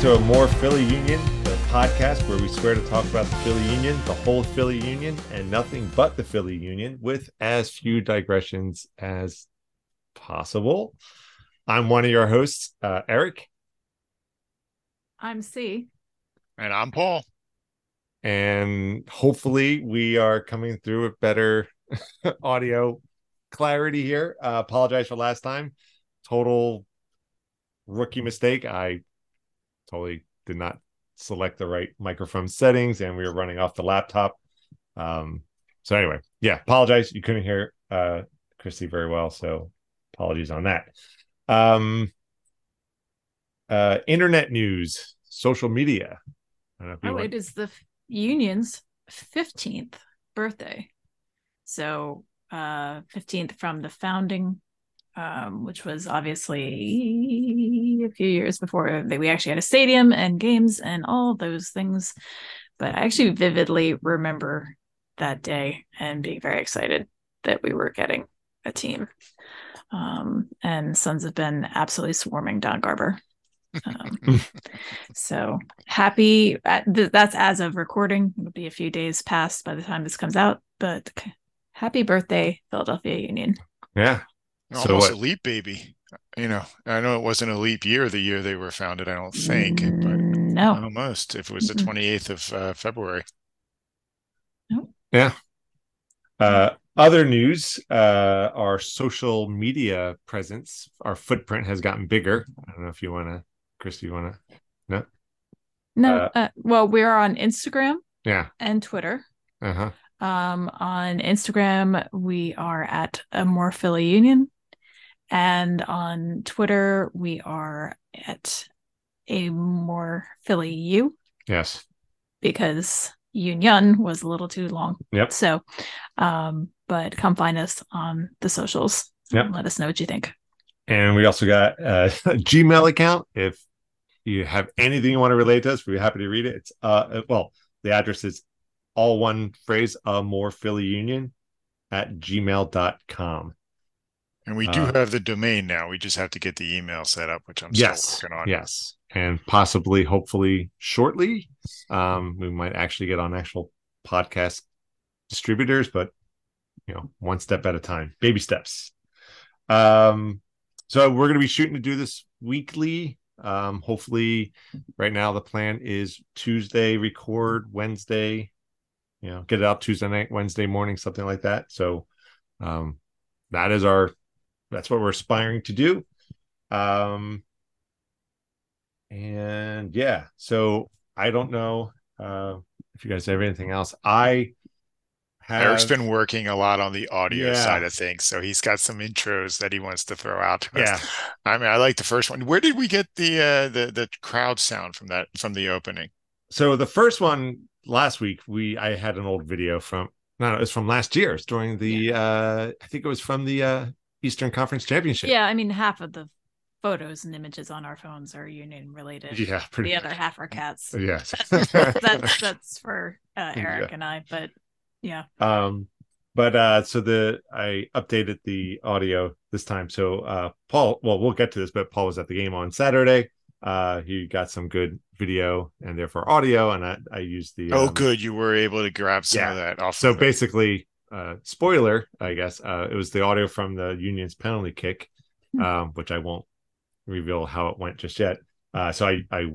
to a more Philly Union, the podcast where we swear to talk about the Philly Union, the whole Philly Union, and nothing but the Philly Union with as few digressions as possible. I'm one of your hosts, uh, Eric, I'm C. And I'm Paul. and hopefully we are coming through with better audio clarity here. Uh, apologize for last time. Total rookie mistake. I totally did not select the right microphone settings and we were running off the laptop. Um, so anyway, yeah, apologize. You couldn't hear uh Christy very well, so apologies on that. Um uh internet news, social media. I don't know if you Oh, want- it is the f- union's 15th birthday. So, uh, 15th from the founding, um, which was obviously a few years before they, we actually had a stadium and games and all those things. But I actually vividly remember that day and being very excited that we were getting a team. Um, and Suns have been absolutely swarming Don Garber. Um, so happy. uh, th- That's as of recording. It'll be a few days past by the time this comes out, but happy birthday, Philadelphia Union. yeah. So Almost what- a leap baby. You know, I know it wasn't a leap year the year they were founded, I don't think, but Mm, no. almost if it was the 28th of uh, February. Yeah. Uh, other news, uh, our social media presence, our footprint has gotten bigger. I don't know if you want to, Chris, you want to? No. uh, Uh, well, we're on Instagram Yeah. and Twitter. Uh huh. Um, on Instagram, we are at a more Philly Union, and on Twitter, we are at a more Philly U Yes. because Union was a little too long. Yep. So, um, but come find us on the socials. Yep. and Let us know what you think. And we also got a Gmail account. If you have anything you want to relate to us, we're happy to read it. It's uh, well, the address is all one phrase, a more Philly Union at gmail.com. And we do Uh, have the domain now. We just have to get the email set up, which I'm yes still working on. yes. And possibly hopefully shortly. Um we might actually get on actual podcast distributors but you know one step at a time baby steps. Um so we're going to be shooting to do this weekly. Um hopefully right now the plan is tuesday record wednesday you know get it out tuesday night wednesday morning something like that. So um that is our that's what we're aspiring to do um and yeah, so I don't know uh, if you guys have anything else. I have Eric's been working a lot on the audio Yeah. side of things, so he's got some intros that he wants to throw out to us. yeah. I mean, I like the first one. Where did we get the uh, the the crowd sound from that from the opening? So the first one last week, we I had an old video from no, no it was from last year. It's during the uh I think it was from the uh Eastern Conference Championship. Yeah, I mean, half of the photos and images on our phones are Union related. Yeah, pretty The other half are cats. yes. that's that's for uh, Eric Yeah. and I. But yeah, um but uh so the i updated the audio this time so uh paul well we'll get to this but paul was at the game on saturday uh he got some good video and therefore audio and i i used the oh, um, good, you were able to grab some yeah. of that off. so of it. basically uh spoiler i guess uh it was the audio from the union's penalty kick Hmm. um which i won't reveal how it went just yet. Uh so i i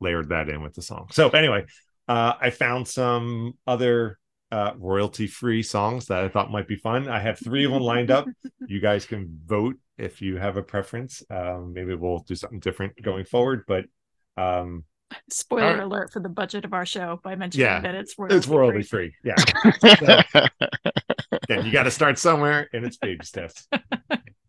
layered that in with the song. So anyway uh i found some other uh royalty free songs that i thought might be fun. I have three of them lined up. You guys can vote if you have a preference. Um maybe we'll do something different going forward but um spoiler Alright. alert for the budget of our show by mentioning Yeah, that it's royalty it's royalty free. free yeah again, you got to start somewhere, and it's baby steps.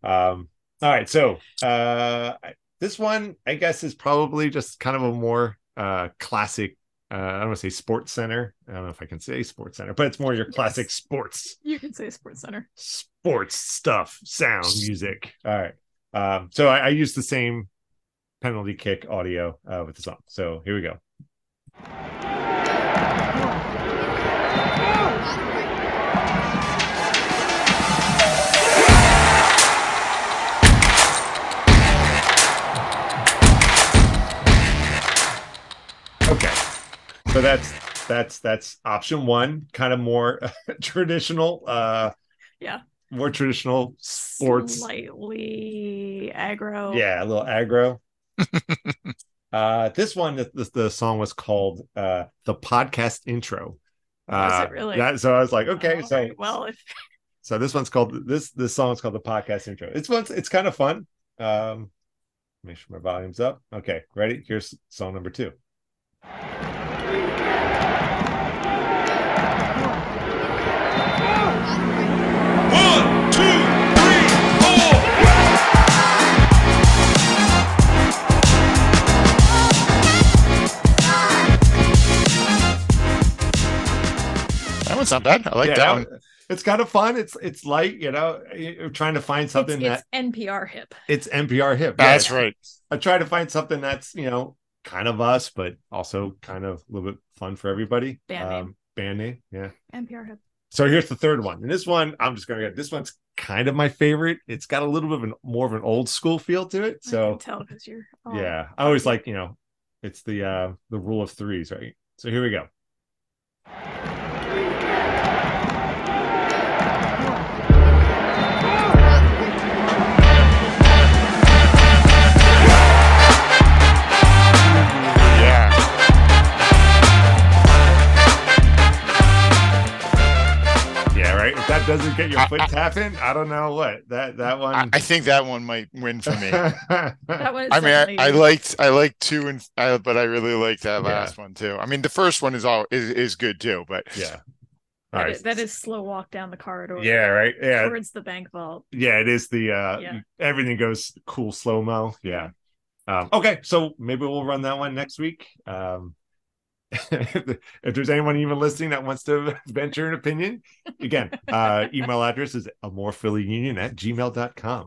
Um, all right, so uh, this one, I guess, is probably just kind of a more uh, classic. Uh, I don't want to say sports center. I don't know if I can say sports center, but it's more your classic Yes. sports You can say Sports Center. sports stuff, sound, music. All right. Um, so I, I use the same penalty kick audio uh, with the song. So here we go. Okay. So that's that's that's option one, kind of more traditional. Uh, Yeah. more traditional sports. Slightly aggro. Yeah, a little aggro. uh, this one, the, the, song was called uh, the podcast intro. Uh, it really? that- so I was like, okay, All so well, if so this one's called this this song's called the podcast intro. It's one's it's kind of fun. Um, make sure my volume's up. Okay, ready? Here's song number two. One's not bad. I like Yeah, that one. It's kind of fun. It's it's light, you know. You're trying to find something it's, that it's NPR hip. it's NPR hip. That's Yeah, right. I try to find something that's you know kind of us, but also kind of a little bit fun for everybody. Band name. Um, band name, yeah. NPR hip. So here's the third one, and this one I'm just gonna get. This one's kind of my favorite. It's got a little bit of an more of an old school feel to it. I So can tell because you're. all- yeah, I always like you know, it's the uh the rule of threes, right? So here we go. That doesn't get your foot I- tapping, I don't know what that that one. I think that one might win for me. That one I mean, I, I liked I liked two and I, but I really liked that Yeah. last one too. I mean, the first one is all is, is good too, but yeah. that, All is, right. that is slow walk down the corridor. Yeah, right. Yeah, Towards the bank vault. yeah. It is the uh Yeah. everything goes cool slow mo. Yeah. Um, okay, so maybe we'll run that one next week. Um, if there's anyone even listening that wants to venture an opinion, again, uh, email address is amorephillyunion at gmail.com.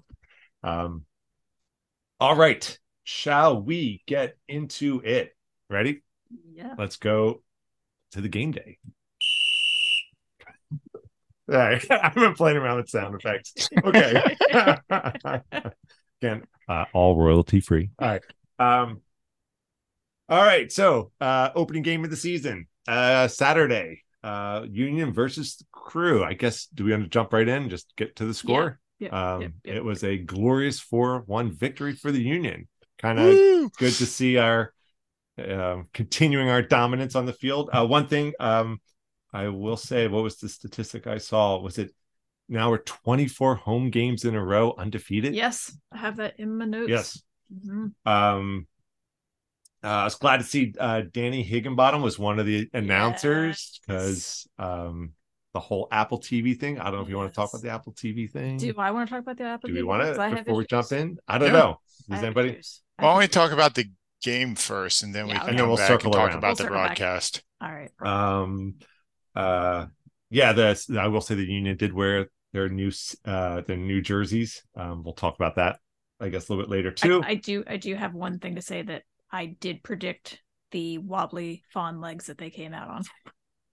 Um, all right, shall we get into it? Ready? Yeah. Let's go to the game day. All right, I've been playing around with sound effects. Okay. Again, uh, all royalty free. All right. Um, all right. So, uh, opening game of the season, uh, Saturday, uh, Union versus Crew. I guess, do we want to jump right in just get to the score? Yep, um, yep, yep. It was a glorious 4 1 victory for the Union. Kind of good to see our um, continuing our dominance on the field. Uh, one thing um, I will say, what was the statistic I saw? Was it now we're 24 home games in a row undefeated? Yes, I have that in my notes. Yes. Mhm. Um, uh, I was glad to see uh, Danny Higginbotham was one of the announcers because um, the whole Apple TV thing. I don't know if you want to talk about the Apple TV thing. Do I want to talk about the Apple? Do we TV? want Because to before we jump in? I don't Yeah. know. I Does anybody? issues. I Why don't we talk about the game first, and then we Yeah, can okay. And then come we'll back circle and talk around. about We'll the circle back. broadcast. All right. um uh yeah the i will say the union did wear their new uh their new jerseys um we'll talk about that i guess a little bit later too I, I do. I do have one thing to say that I did predict the wobbly fawn legs that they came out on.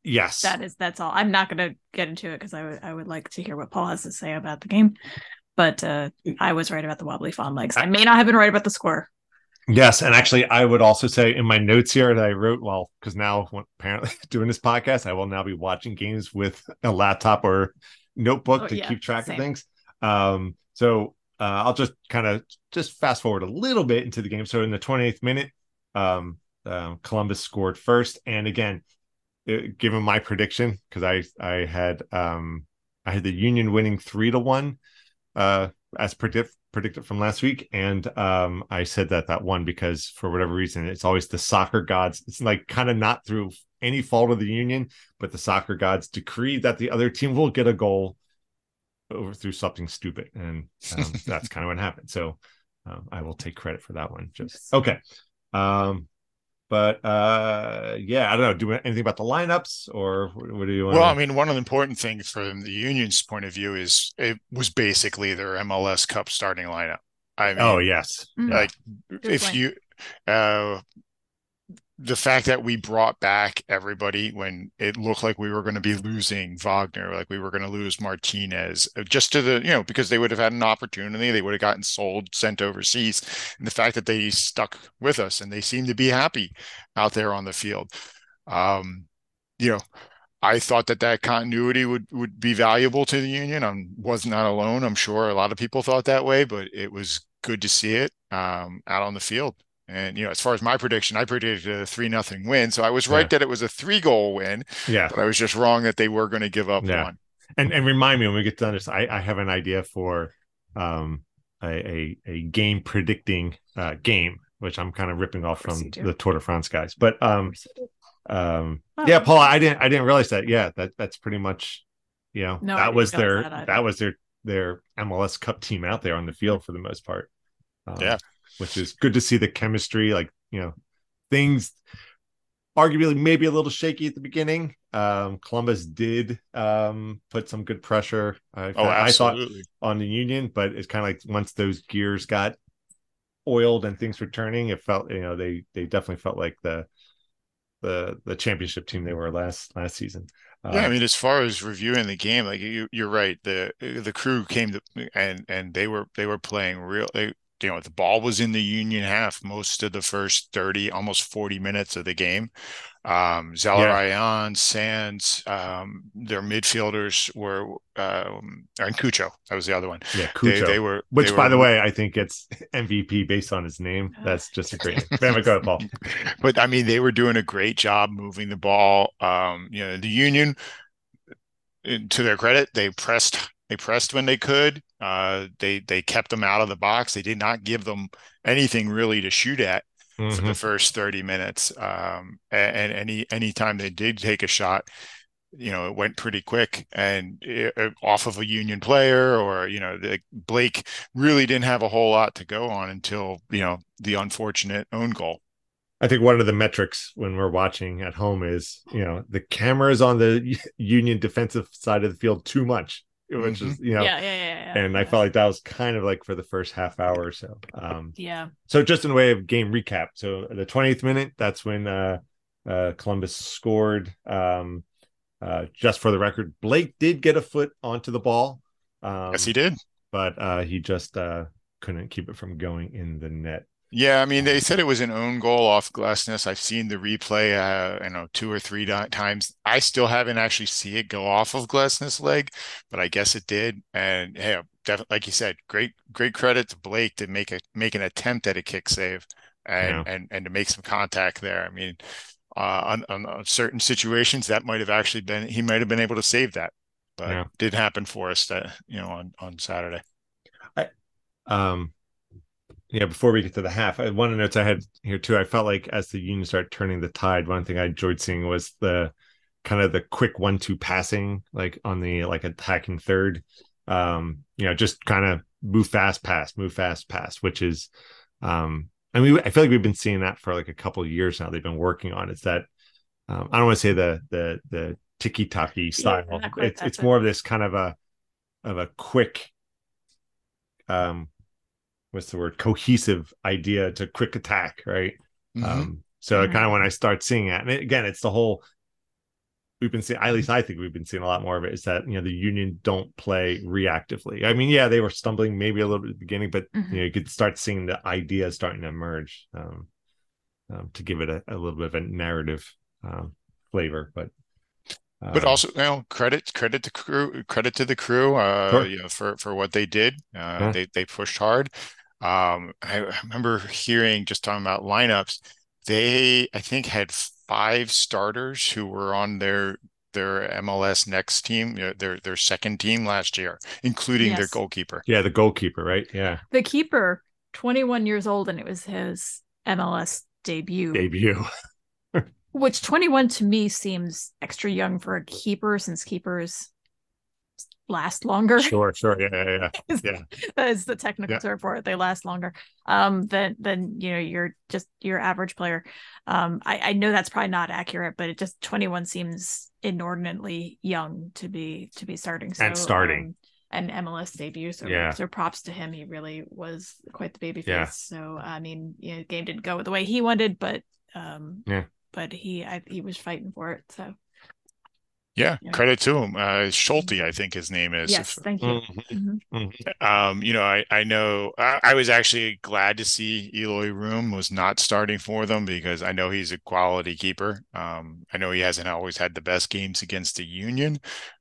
yes That is. That's all. I'm not going to get into it because I would. I would like to hear what Paul has to say about the game. But uh, I was right about the wobbly fawn legs. I may not have been right about the score. yes and actually i would also say in my notes here that i wrote well because now apparently doing this podcast i will now be watching games with a laptop or notebook Oh, to yeah, keep track same. of things um so uh, i'll just kind of just fast forward a little bit into the game. So in the 28th minute um, um columbus scored first. And again it, given my prediction because I I had um I had the Union winning three to one uh as predict predicted from last week. And um I said that that one because for whatever reason it's always the soccer gods. It's like kind of not through any fault of the Union but the soccer gods decree that the other team will get a goal over through something stupid and um, that's kind of what happened so um, I will take credit for that one just okay um but uh yeah i don't know do we- anything about the lineups or what, what do you want Well, I mean, one of the important things from the union's point of view is it was basically their MLS Cup starting lineup. I mean, oh yes Mm. Yeah. like if point. you uh the fact that we brought back everybody when it looked like we were going to be losing Wagner, like we were going to lose Martinez, uh, just to the, you know, because they would have had an opportunity, they would have gotten sold, sent overseas. And the fact that they stuck with us and they seem to be happy out there on the field. Um, you know, I thought that that continuity would would be valuable to the union. I was not alone. I'm sure a lot of people thought that way, but it was good to see it um, out on the field. And you know, as far as my prediction, I predicted a three nothing win. So I was right Yeah. that it was a three goal win, Yeah. but I was just wrong that they were going to give up Yeah. one. and and remind me when we get done this i i have an idea for um a a, a game predicting uh game which i'm kind of ripping off from you the tour de france guys but um um Oh. yeah paul i didn't i didn't realize that yeah that that's pretty much you know No, that was their that that was their their mls cup team out there on the field for the most part um, Yeah. Which is good to see the chemistry like you know things arguably maybe a little shaky at the beginning. Um, Columbus did um, put some good pressure. I, Oh, I thought absolutely. on the Union, but it's kind of like once those gears got oiled and things were turning, it felt you know they they definitely felt like the the the championship team they were last last season. Yeah, I Uh, mean, as far as reviewing the game, like you, you're right. The the crew came to and and they were they were playing real. They, you know, the ball was in the Union half most of the first 30, almost 40 minutes of the game. Um, Zelarayan, Sands, um, their midfielders were um, and Cucho. That was the other one. yeah, Cucho. they were, which, they by were- the way, I think it's MVP based on his name. That's just a great name. Van go, Paul. but I mean, they were doing a great job moving the ball. Um, you know, the Union, uh, to their credit, they pressed. They pressed when they could. Uh, they they kept them out of the box. They did not give them anything really to shoot at for Mhm. the first 30 minutes. Um, and, and any any time they did take a shot, you know, it went pretty quick and uh, off of a Union player or you know, the, Blake really didn't have a whole lot to go on until you know the unfortunate own goal. I think one of the metrics when we're watching at home is, you know, the cameras on the Union defensive side of the field too much, which is, you know, yeah, yeah, yeah, yeah. and I felt like that was kind of like for the first half hour or so. Um, yeah. so just in a way of game recap. So the 20th minute, that's when uh, uh, Columbus scored. Um, uh, just for the record, Blake did get a foot onto the ball. Um, yes, he did. but uh, he just uh, couldn't keep it from going in the net. Yeah, I mean, they said it was an own goal off Glesnes. I've seen the replay, uh, you know, two or three di- times. I still haven't actually see it go off of Glesnes' leg, but I guess it did. And hey, definitely, like you said, great, great credit to Blake to make a make an attempt at a kick save and Yeah. and and to make some contact there. I mean, uh, on, on, on certain situations, that might have actually been he might have been able to save that, but Yeah. didn't happen for us. That you know on on Saturday. I, um yeah before we get to the half I, one of the notes i had here too i felt like as the union started turning the tide one thing i enjoyed seeing was the kind of the quick one two passing like on the like attacking third. Um you know just kind of move fast pass move fast pass which is um i mean i feel like we've been seeing that for like a couple of years now. They've been working on it's that um i don't want to say the the the tiki taki style. quite it's it's more of this kind of a of a quick um what's the word cohesive idea to quick attack right Mhm. um so Mhm. kind of when i start seeing that and it- again it's the whole we've been seeing at least i think we've been seeing a lot more of it is that you know the union don't play reactively i mean yeah they were stumbling maybe a little bit at the beginning but Mhm. you know you could start seeing the ideas starting to emerge um, um to give it a, a little bit of a narrative um flavor but But um, also, you know, credit credit to crew, credit to the crew, uh, Sure. you know, for for what they did. Uh, Yeah. they they pushed hard. Um, I I remember hearing just talking about lineups. They, I think, had five starters who were on their their MLS next team, their their second team last year, including their goalkeeper. yeah the goalkeeper right yeah The keeper, 21 years old, and it was his MLS debut. debut Which 21 to me seems extra young for a keeper since keepers last longer. sure sure yeah yeah yeah yeah that is the technical Yeah. term for it. They last longer um than than you know your just your average player. Um I, I know that's probably not accurate, but it just 21 seems inordinately young to be to be starting. So And starting. um, an MLS debut. So Yeah. so props to him. He really was quite the baby face. Yeah. So I mean, you know, the game didn't go the way he wanted, but um Yeah. but he I, he was fighting for it. So Yeah, Yeah. credit to him. Uh, Schulte, I think his name is. Yes, If- thank you. Mhm. Mhm. Um, you know, I I know I, I was actually glad to see Eloy Room was not starting for them because I know he's a quality keeper. Um, I know he hasn't always had the best games against the Union,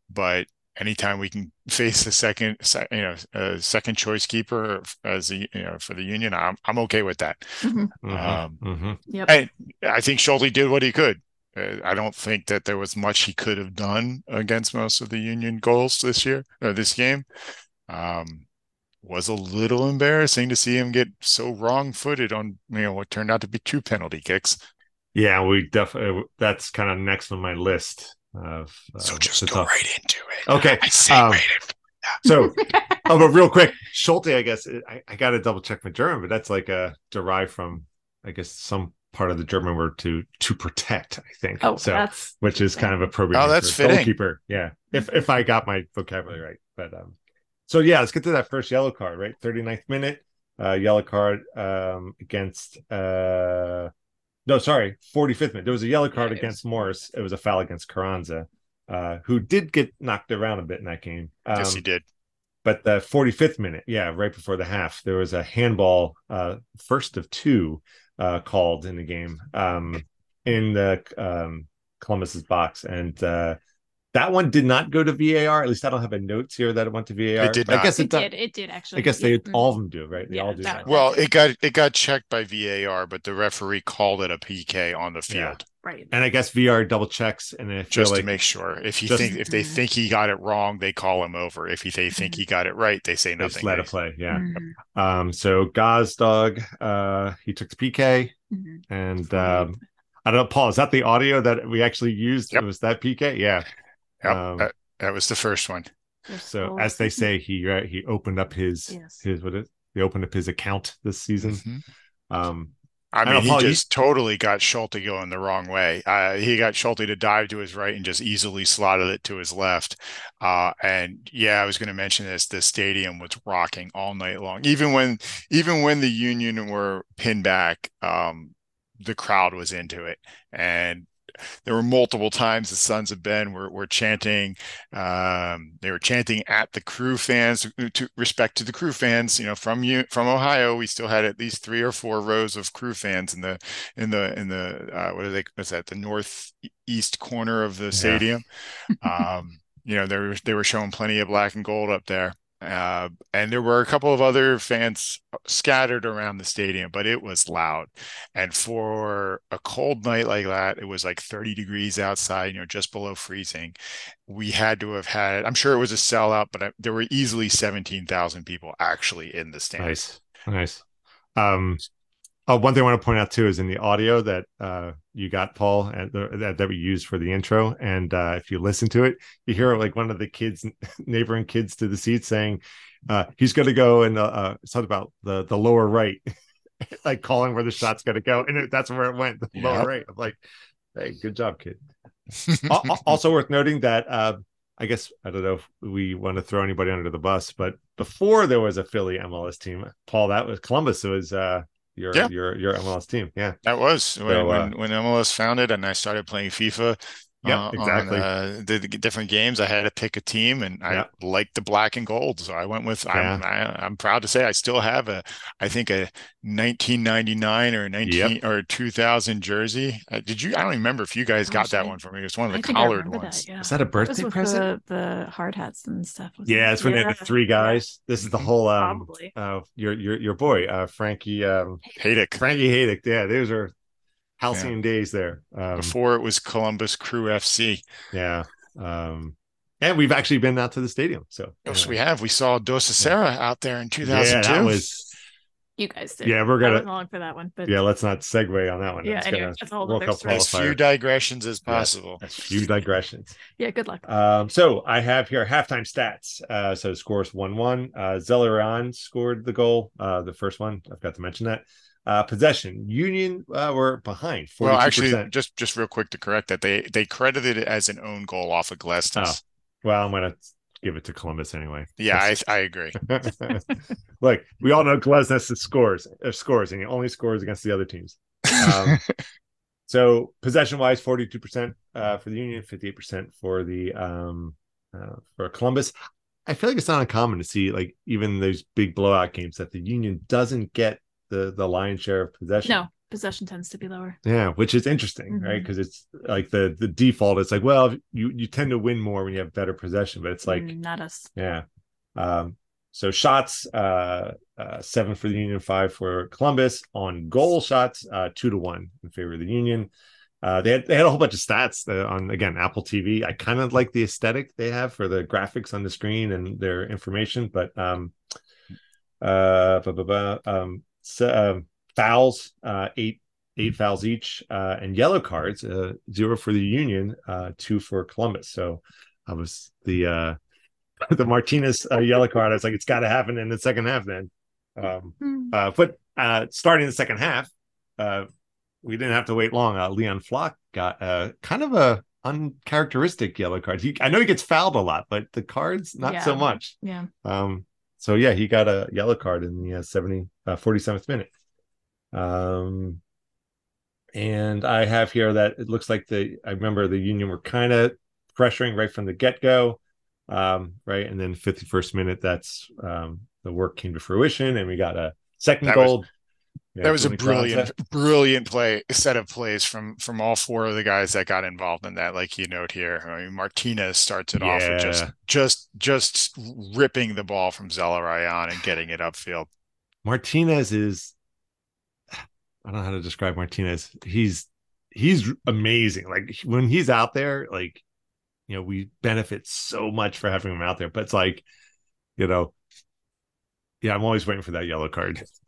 but anytime we can face a second, you know, a second choice keeper as the you know for the Union, I'm I'm okay with that. Mhm. Mhm. Um. Yep. I I think Schulte did what he could. Uh, I don't think that there was much he could have done against most of the Union goals this year or this game. Um, was a little embarrassing to see him get so wrong-footed on you know what turned out to be two penalty kicks. Yeah, we definitely that's kind of next on my list of uh, So just go tough- right into it. Okay, I um, segued. So, oh, but real quick, Schulte, I guess I, I got to double check my German, but that's like a derived from, I guess, some part of the German word to to protect. I think. Oh, so that's which is kind of appropriate. Oh, that's for fitting. Goalkeeper, yeah. If if I got my vocabulary right, but um, so yeah, let's get to that first yellow card, right? 39th minute, uh, yellow card um against uh, no, sorry, 45th minute. There was a yellow card Yeah, it against Morris. It was a foul against Carranza, uh, who did get knocked around a bit in that game. Um, yes, he did. but the 45th minute, yeah, right before the half, there was a handball, uh, first of two, uh, called in the game, um, in the um, Columbus's box, and uh, that one did not go to VAR. At least I don't have a notes here that it went to VAR. It did I not. guess it it, does. did. It did actually. I guess they Yeah. Mm. all of them do, right? They Yeah, all do. that That. Well, it got it got checked by VAR, but the referee called it a PK on the Yeah. field right. And I guess VR double checks, and if just they're to make sure. If he Just- think if they Mhm. think he got it wrong, they call him over. If he, they think Mhm. he got it right, they say nothing. just let They- it play, yeah. Mhm. Um, so Gazdag, uh, he took the PK, Mhm. and um, I don't know, Paul, is that the audio that we actually used? Yep. Was that PK? Yeah. Yep, Um, that, that was the first one. So goals. as they say, he uh, he opened up his Yes. his what is he opened up his account this season. Mhm. Um, I I mean, know, Paul, he you- just totally got Schulte going the wrong way. Uh, he got Schulte to dive to his right and just easily slotted it to his left. Uh, and yeah, I was going to mention this. The stadium was rocking all night long, even when even when the Union were pinned back. Um, the crowd was into it, and there were multiple times the Sons of Ben were were chanting. Um, they were chanting at the crew fans to respect to the crew fans. You know, from you from Ohio, we still had at least three or four rows of crew fans in the in the in the uh, what are they? What's that? The northeast corner of the stadium. um, you know, they were they were showing plenty of black and gold up there. Uh, and there were a couple of other fans scattered around the stadium, but it was loud. And for a cold night like that, it was like 30 degrees outside, you know, just below freezing. We had to have had, I'm sure it was a sellout, but I, there were easily 17,000 people actually in the stands. nice, nice. Um, oh, one thing I want to point out too is in the audio that uh you got Paul and the, that that we used for the intro, and uh if you listen to it, you hear like one of the kids, neighboring kids to the seat saying, uh, he's going to go and uh, uh something about the the lower right. like calling where the shot's going to go, and it, that's where it went. The Yep. lower right. I'm like, hey, good job, kid. Al- al- also worth noting that uh, I guess I don't know if we want to throw anybody under the bus, but before there was a Philly MLS team, Paul, that was Columbus It was uh, your Yeah. your your MLS team. Yeah, That was when, So, uh, when when MLS founded and I started playing FIFA. Yep, uh, exactly. On, uh, the, the different games, I had to pick a team, and I Yep. liked the black and gold, so I went with. I'm I, I'm proud to say I still have a, I think a 1999 or 19 or 2000 jersey. Uh, did you? I don't remember if you guys got that I- one for me. It's one of the I collared ones. That, yeah. is that a That was birthday with present? the, the hard hats and stuff. wasn't Yeah, it's when they had the three guys. This is the Mhm. whole um Probably. uh your your your boy uh Frankie um Hejduk. Frankie Hejduk. Yeah, those are halcyon days there. Um, Before it was Columbus Crew FC. yeah, um, and we've actually been out to the stadium. So Yes, anyway. we have. We saw Dos a Cero out there in yeah, 2002. that was You guys did. yeah. We're gonna wasn't along for that one, but yeah. Let's not segue on that one. yeah. Anyway, gonna- that's a whole other story. as few digressions as possible. That's few digressions. Yeah, good luck. Um, so I have here halftime stats. Uh, so scores one one. Uh, Zelarayan scored the goal. Uh, the first one. I forgot to mention that. Uh, possession. Union uh, were behind. 42%. Well, actually, just just real quick to correct that they they credited it as an own goal off of Glesnes. well, I'm gonna give it to Columbus anyway. Yeah, I I agree. Look, we all know Glesnes scores uh, scores, and he only scores against the other teams. Um, So possession wise, 42% uh, for the Union, 58% for the um uh, for Columbus. I feel like it's not uncommon to see like even those big blowout games that the Union doesn't get the the lion's share of possession. No, possession tends to be lower. Yeah, which is interesting, right? Mhm. Because it's like the the default. It's like, well, you you tend to win more when you have better possession, but it's like, Mm, not us. yeah. Um, so shots, uh, uh, seven for the Union, five for Columbus. On goal shots, uh, two to one in favor of the Union. Uh, they had they had a whole bunch of stats uh, on again Apple TV. I kind of like the aesthetic they have for the graphics on the screen and their information, but um, uh, blah, blah, blah, um, so, um, fouls, uh, eight eight fouls each, uh, and yellow cards, uh, zero for the Union, uh, two for Columbus. So I was the uh, the Martinez uh, yellow card. I was like, it's got to happen in the second half then. Um, Hmm. uh, but uh, starting the second half, uh, we didn't have to wait long. Uh, Leon Flach got uh, kind of a uncharacteristic yellow card. He, I know he gets fouled a lot, but the cards not so much. Yeah. Um, so yeah, he got a yellow card in the uh, 70 uh, 47th minute. Um, and I have here that it looks like the I remember the Union were kind of pressuring right from the get go, um, right, and then 51st minute that's um, the work came to fruition, and we got a second That was- goal. Yeah, that was a brilliant, Carranza. brilliant play set of plays from from all four of the guys that got involved in that. Like you note here, I mean, Martinez starts it off with just just just ripping the ball from Zelarayan and getting it upfield. Martinez is I don't know how to describe Martinez. He's he's amazing. Like when he's out there, like you know, we benefit so much for having him out there. But it's like, you know, yeah, I'm always waiting for that yellow card.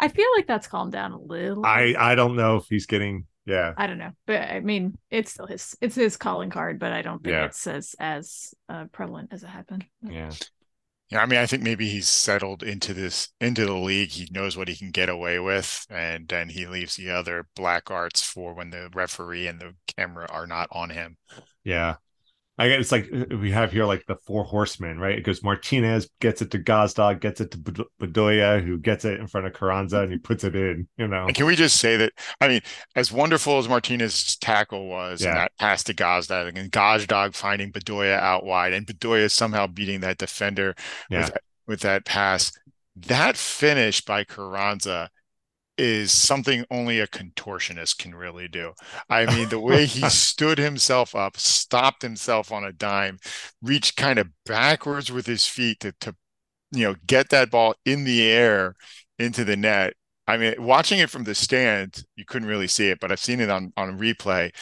I feel like that's calmed down a little. I I don't know if he's getting yeah. I don't know, but I mean, it's still his it's his calling card, but I don't think Yeah. it's as as uh, prevalent as it happened. Yeah. Yeah, I mean, I think maybe he's settled into this into the league. He knows what he can get away with, and then he leaves the other black arts for when the referee and the camera are not on him. Yeah. I guess it's like uh, we have here like the four horsemen, right? It goes Martinez gets it to Gazdag, gets it to Bedoya, who gets it in front of Carranza and he puts it in, you know. And can we just say that? I mean, as wonderful as Martinez's tackle was, Yeah. and that pass to Gazdag, and Gazdag finding Bedoya out wide, and Bedoya somehow beating that defender Yeah. with, with that pass. That finish by Carranza is something only a contortionist can really do. I mean, the way he stood himself up, stopped himself on a dime, reached kind of backwards with his feet to, to you know, get that ball in the air into the net. I mean, watching it from the stand, you couldn't really see it, but I've seen it on on replay.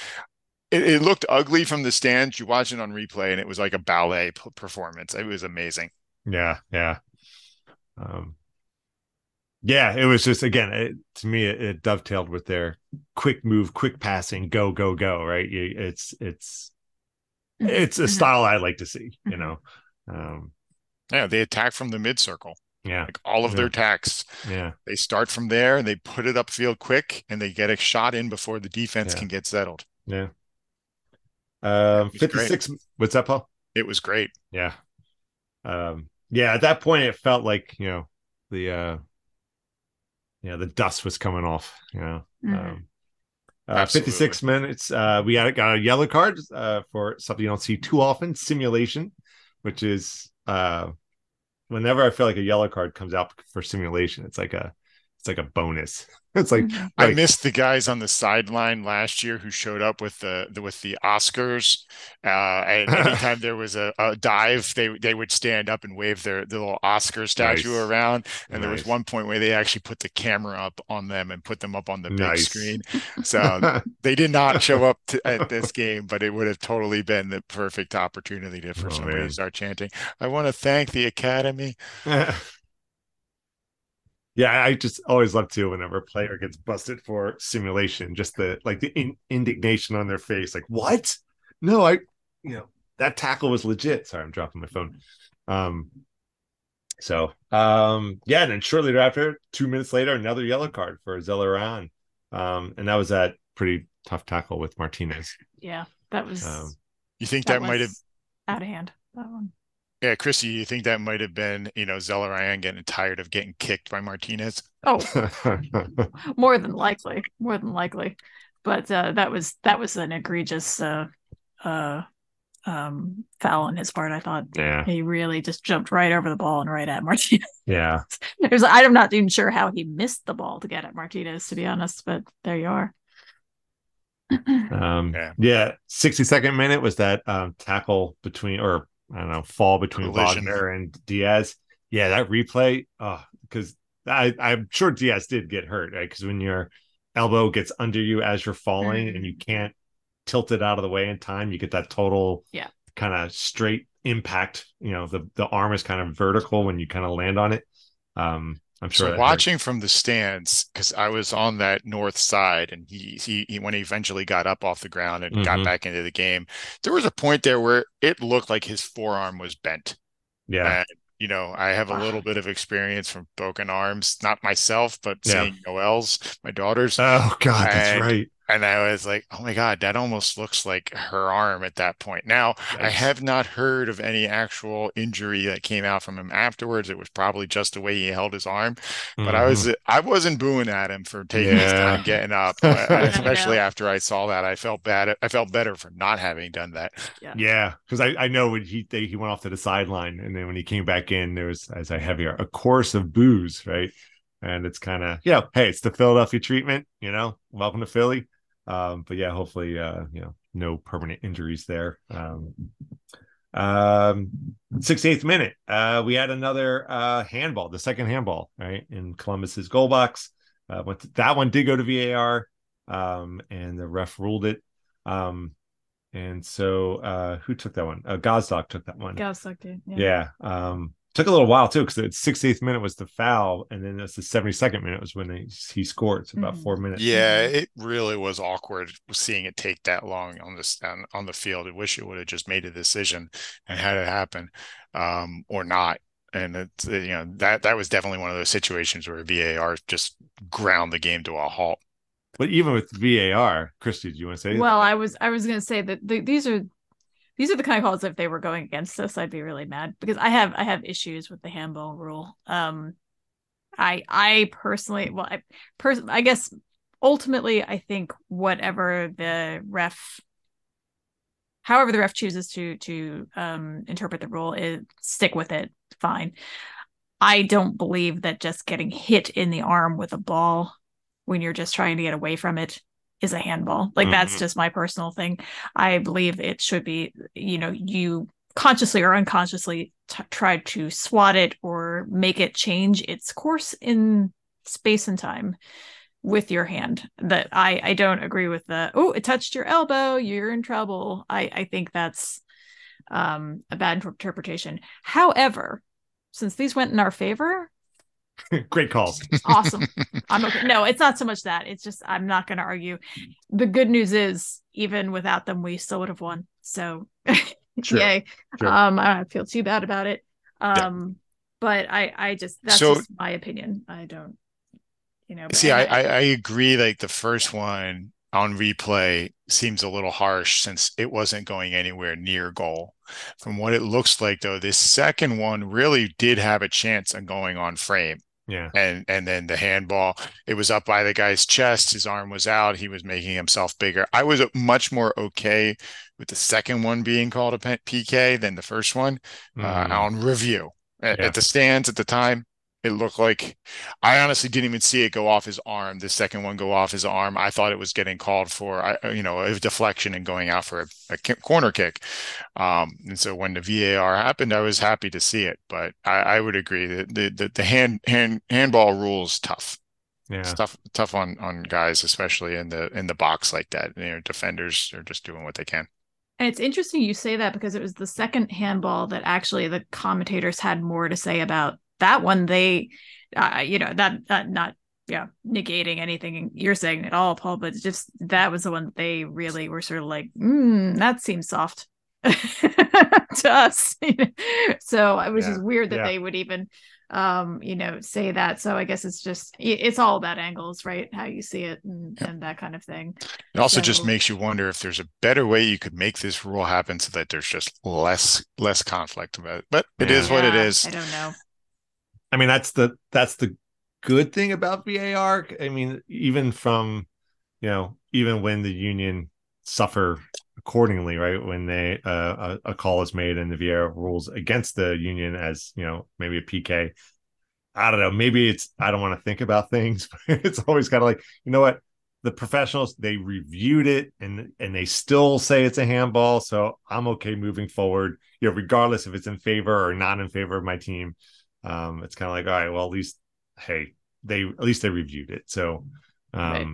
It, it looked ugly from the stand. You watch it on replay, and it was like a ballet performance. It was amazing. Yeah, yeah. Um yeah, it was just again, it, to me it, it dovetailed with their quick move, quick passing, go go go, right? You, it's it's it's a Mhm. style I like to see, you Mhm. know. Um Yeah, they attack from the mid circle, yeah, like all of Yeah. their attacks. yeah. They start from there and they put it upfield quick, and they get a shot in before the defense Yeah. can get settled. Yeah. Um It was great. 56 what's up, Paul? It was great. Yeah. Um yeah, at that point it felt like, you know, the uh yeah, the dust was coming off, you know. Mhm. Um uh, 56 minutes. Uh, we got, got a yellow card uh, for something you don't see too often simulation, which is uh, whenever I feel like a yellow card comes out for simulation, it's like a it's like a bonus. It's like, Mhm. I missed the guys on the sideline last year who showed up with the, the with the Oscars. Uh, and anytime there was a, a dive, they they would stand up and wave their, their little Oscar statue Nice. around. And there was one point where they actually put the camera up on them and put them up on the big Nice. screen. So they did not show up to, at this game, but it would have totally been the perfect opportunity to, for Oh, somebody man. to start chanting. I want to thank the Academy. Yeah, I just always love to whenever a player gets busted for simulation, just the like the in- indignation on their face, like what? No, I, you know, that tackle was legit. Sorry, I'm dropping my phone. Um, so um, yeah, and then shortly thereafter, two minutes later, another yellow card for Zelarayan, um, and that was that pretty tough tackle with Martinez. Yeah, that was Um, You think that, that, might have was out of hand. That one. Yeah, Christy, you think that might have been, you know, Zelarayan getting tired of getting kicked by Martinez? Oh, more than likely, more than likely. But uh, that was that was an egregious uh, uh, um, foul on his part. I thought yeah, he really just jumped right over the ball and right at Martinez. yeah. There's, I'm not even sure how he missed the ball to get at Martinez, to be honest. But there you are. Um, Yeah. yeah. 62nd minute was that um, tackle between, or I don't know, fall between Collision. Wagner and Diaz. Yeah, that replay. Oh, because I, I'm sure Diaz did get hurt, right? Because when your elbow gets under you as you're falling and you can't tilt it out of the way in time, you get that total, Yeah. kind of straight impact. You know, the the arm is kind of vertical when you kind of land on it. Um, I'm sure. So hurt. watching from the stands, because I was on that north side, and he, he he when he eventually got up off the ground and got Mhm. back into the game, there was a point there where it looked like his forearm was bent. yeah, And you know, I have a little bit of experience from broken arms, not myself, but Yeah. seeing Noel's, my daughter's, Oh God, that's And- right. And I was like, oh my God, that almost looks like her arm at that point. Now, I have not heard of any actual injury that came out from him afterwards. It was probably just the way he held his arm. But I was I wasn't booing at him for taking his Mm-hmm. Time getting up, I- I- Yeah. especially after I saw that. I felt bad. I felt better for not having done that. Yeah, because I, I know when he they, he went off to the sideline, and then when he came back in, there was as I have here a course of booze, right? And it's kind of yeah, hey, it's the Philadelphia treatment, you know. Welcome to Philly. Um, but yeah, hopefully, uh, you know, no permanent injuries there. Um, um, 68th minute, uh, we had another uh handball, the second handball, right in Columbus's goal box. Uh, but that one did go to VAR, um, and the ref ruled it. Um, and so uh who took that one? Uh took that one. Gal sucked it. yeah. Um took a little while too, because the 68th minute was the foul, and then that's the 72nd minute was when they, he scored. So about Mhm. four minutes. Yeah, it really was awkward seeing it take that long on this on, on the field. I wish it would have just made a decision and had it happen, um, or not. And it's you know that that was definitely one of those situations where VAR just ground the game to a halt. But even with VAR, Christy, do you want to say Well, I was I was gonna say that the, these are these are the kind of calls if they were going against us, I'd be really mad because I have I have issues with the handball rule. Um, I I personally, well, I pers- I guess ultimately I think whatever the ref, however the ref chooses to to um interpret the rule, is stick with it. Fine. I don't believe that just getting hit in the arm with a ball when you're just trying to get away from it is a handball. Like that's Mhm. just my personal thing. I believe it should be, you know, you consciously or unconsciously t- try to swat it or make it change its course in space and time with your hand. That I I don't agree with the oh it touched your elbow you're in trouble. I I think that's um a bad interpretation. However, since these went in our favor, Great calls. awesome. I'm okay. No, it's not so much that. It's just I'm not going to argue. The good news is, even without them, we still would have won. So, True. yay. True. Um, I don't feel too bad about it. Um, but I, I just that's So- just my opinion. I don't, you know. See, I, I I agree. Like the first one on replay seems a little harsh since it wasn't going anywhere near goal. From what it looks like, though, this second one really did have a chance of going on frame. Yeah. and and then the handball it was up by the guy's chest his arm was out he was making himself bigger i was much more okay with the second one being called a pk than the first one uh, Mm. on review at, Yeah. at the stands at the time it looked like i honestly didn't even see it go off his arm the second one go off his arm i thought it was getting called for you know a deflection and going out for a, a corner kick um, and so when the VAR happened, I was happy to see it. But I, I would agree that the, the the hand hand handball rule is tough. Yeah. It's tough tough on on guys, especially in the in the box like that. You know, defenders are just doing what they can. And it's interesting you say that because it was the second handball that actually the commentators had more to say about. That one, they, uh, you know, that, that not, yeah, negating anything you're saying at all, Paul, but just that was the one they really were sort of like, mm, that seems soft to us. so it was Yeah, just weird that yeah. they would even um, you know, say that. So I guess it's just it's all about angles, right? How you see it and, Yep. and that kind of thing. It also just makes you wonder if there's a better way you could make this rule happen so that there's just less less conflict about it. But it is Yeah. what it Yeah, is. I don't know. I mean, that's the that's the good thing about VAR. I mean, even from you know, even when the union suffer accordingly, right? When they uh, a, a call is made and the VAR rules against the union as you know, maybe a PK. I don't know. Maybe it's I don't want to think about things, but it's always kind of like you know what the professionals they reviewed it and and they still say it's a handball, so I'm okay moving forward. You know, regardless if it's in favor or not in favor of my team um it's kind of like all right well at least hey they at least they reviewed it so um Right.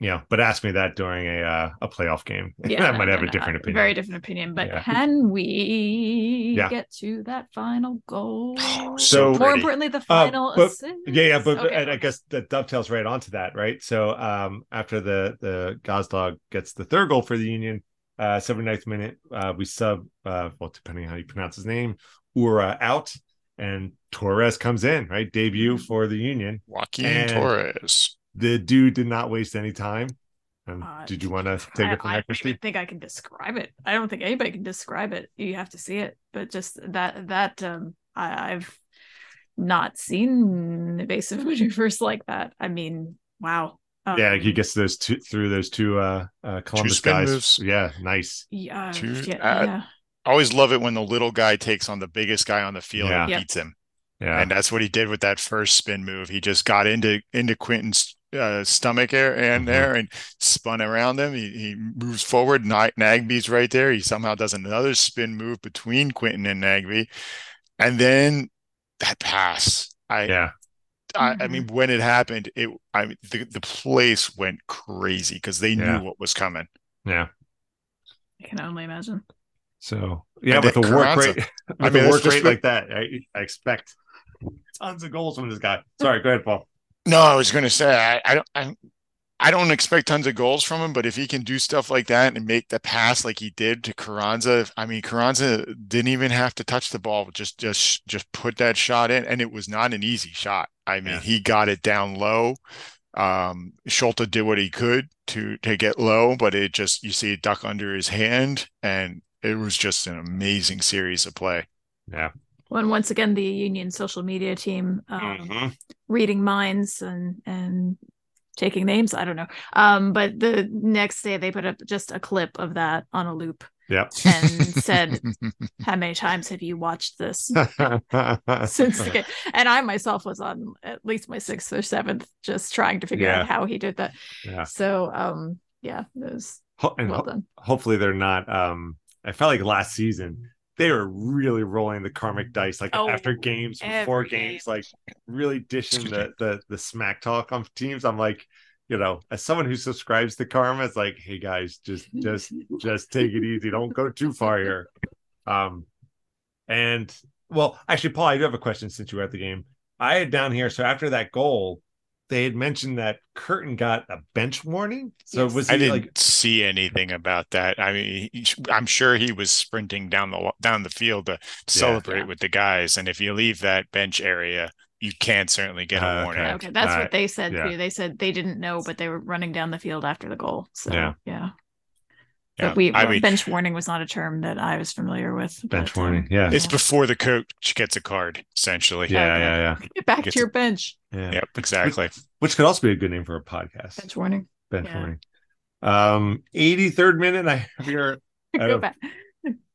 you know but ask me that during a uh, a playoff game Yeah, i might have a no, different uh, opinion Very different opinion. But Yeah. can we Yeah. get to that final goal? Oh, so More importantly, the Uh, final but- assist. yeah yeah but Okay, and i guess that dovetails right onto that right so um after the the Gazdag gets the third goal for the union uh 79th minute uh we sub uh well depending on how you pronounce his name Uhre out and torres comes in right debut Mm-hmm. for the union Joaquin And- Torres. the dude did not waste any time um, Uh, did you want to take I, it from I there don't christy even think I can describe it. I don't think anybody can describe it. You have to see it. But just that that um I, I've not seen evasive maneuvers like that. I mean, wow. Um, yeah, he gets those two through those two uh, uh Columbus spin guys. moves. Yeah, nice. yeah, Two- yeah, uh, yeah. I always love it when the little guy takes on the biggest guy on the field and Yep. beats him. Yeah, And that's what he did with that first spin move. He just got into into Quinton's uh, stomach area and Mhm. there and spun around him. He, he moves forward. Nag- Nagbe's right there. He somehow does another spin move between Quinton and Nagbe. And then that pass. I, yeah, I, I Mhm. mean, when it happened, it I mean, the, the place went crazy because they Yeah. knew what was coming. yeah. I can only imagine. So yeah, And with a work rate, with I mean, a work rate like that, I, I expect tons of goals from this guy. Sorry, go ahead, Paul. No, I was going to say I, I don't I, I don't expect tons of goals from him, but if he can do stuff like that and make the pass like he did to Carranza, I mean Carranza didn't even have to touch the ball, just just just put that shot in, and it was not an easy shot. I mean, Yeah. he got it down low. Um, Schulte did what he could to to get low, but it just you see it duck under his hand, and it was just an amazing series of play. Yeah, Well, and once again, the union social media team um, Mhm. reading minds and and taking names. I don't know. Um, but the next day they put up just a clip of that on a loop yep. and said, "How many times have you watched this since the game?" And I myself was on at least my sixth or seventh, just trying to figure Yeah. out how he did that. yeah, So, um, yeah, it was Ho- and well ho- done. hopefully they're not. Um, I felt like last season they were really rolling the karmic dice, like Oh, after games, before game. games, like really dishing the, the the smack talk on teams. I'm like, you know, as someone who subscribes to karma, it's like, hey guys, just just just take it easy. Don't go too far here. Um, and well, actually, Paul, I do have a question since you were at the game. I had down here. So after that goal, they had mentioned that Curtin got a bench warning. So Yes. was I didn't like? see anything about that. I mean, he, I'm sure he was sprinting down the down the field to celebrate Yeah. with the guys. And if you leave that bench area, you can certainly get Uh, a warning. okay. Okay, that's Alright. what they said Yeah. too. They said they didn't know, but they were running down the field after the goal. So Yeah. yeah, Yeah. But we I mean, bench warning was not a term that I was familiar with. Bench but, um, warning, yeah. it's before the coach gets a card, essentially. Yeah, Okay. yeah, yeah, Get back to your bench. yeah. Yep, exactly. Which could also be a good name for a podcast. Bench warning. Bench yeah. warning. Um, 83rd minute. I have your I Go back.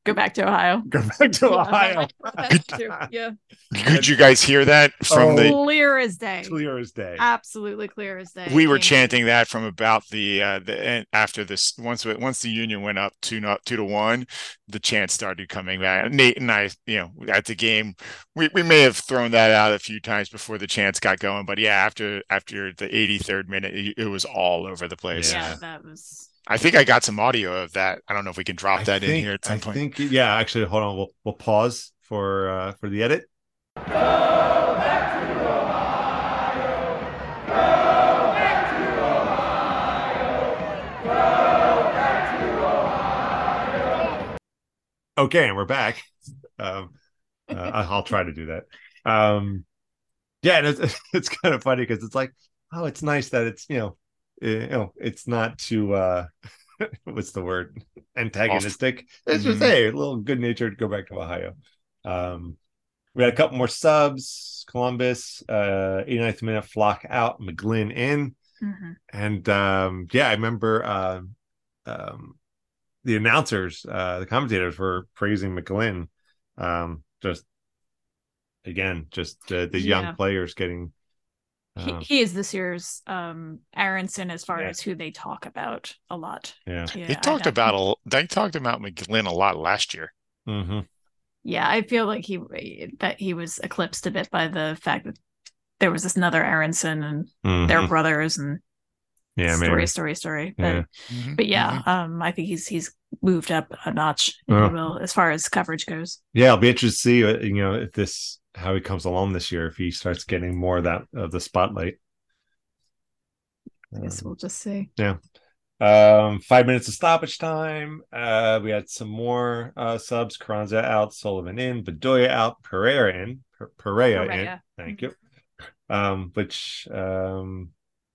Go back to Ohio. go back to Ohio. Yeah. Could you guys hear that from Oh. the? Clear as day. Clear as day. Absolutely clear as day. We were chanting that from about the uh, the end after this once we- once the union went up two not two to one, the chant started coming back. Nate and I, you know, at the game, we, we may have thrown that out a few times before the chants got going, but yeah, after after the 83rd minute, it, it was all over the place. Yeah, Yeah. that was. I think I got some audio of that. I don't know if we can drop I that in here at some I point. think yeah, actually hold on. We'll we'll pause for uh for the edit. Okay, and we're back. Um, uh, I'll try to do that. um, yeah, and it's it's kind of funny because it's like, oh, it's nice that it's you know, you know, it's not too uh, what's the word antagonistic. It's just Mhm. hey, a little good natured. Go back to Ohio. Um, we had a couple more subs. Columbus, uh, 89th minute, Flach out, McGlynn in. Mhm. And um, yeah, I remember uh, um, the announcers, uh, the commentators were praising McGlynn. Um, just again, just the, the Yeah. young players getting. He, Uh, he is this year's um Aaronson as far Yeah. as who they talk about a lot. yeah. Yeah, They talked about a, they talked about McGlynn a lot last year. hmm Yeah, I feel like he that he was eclipsed a bit by the fact that there was this another Aaronson and their brothers and Mm-hmm. yeah, story, maybe. story, story. But Yeah. But yeah, mhm. um, I think he's he's moved up a notch, if Yeah. you will, as far as coverage goes. Yeah, I'll be interested to see, uh, you know, if this how he comes along this year, if he starts getting more of that of the spotlight. I guess Um, we'll just see. Yeah. Um, five minutes of stoppage time. Uh, we had some more uh subs. Carranza out, Sullivan in, Bedoya out, Perea in, Per- Perea, in. Thank you. Um, which um,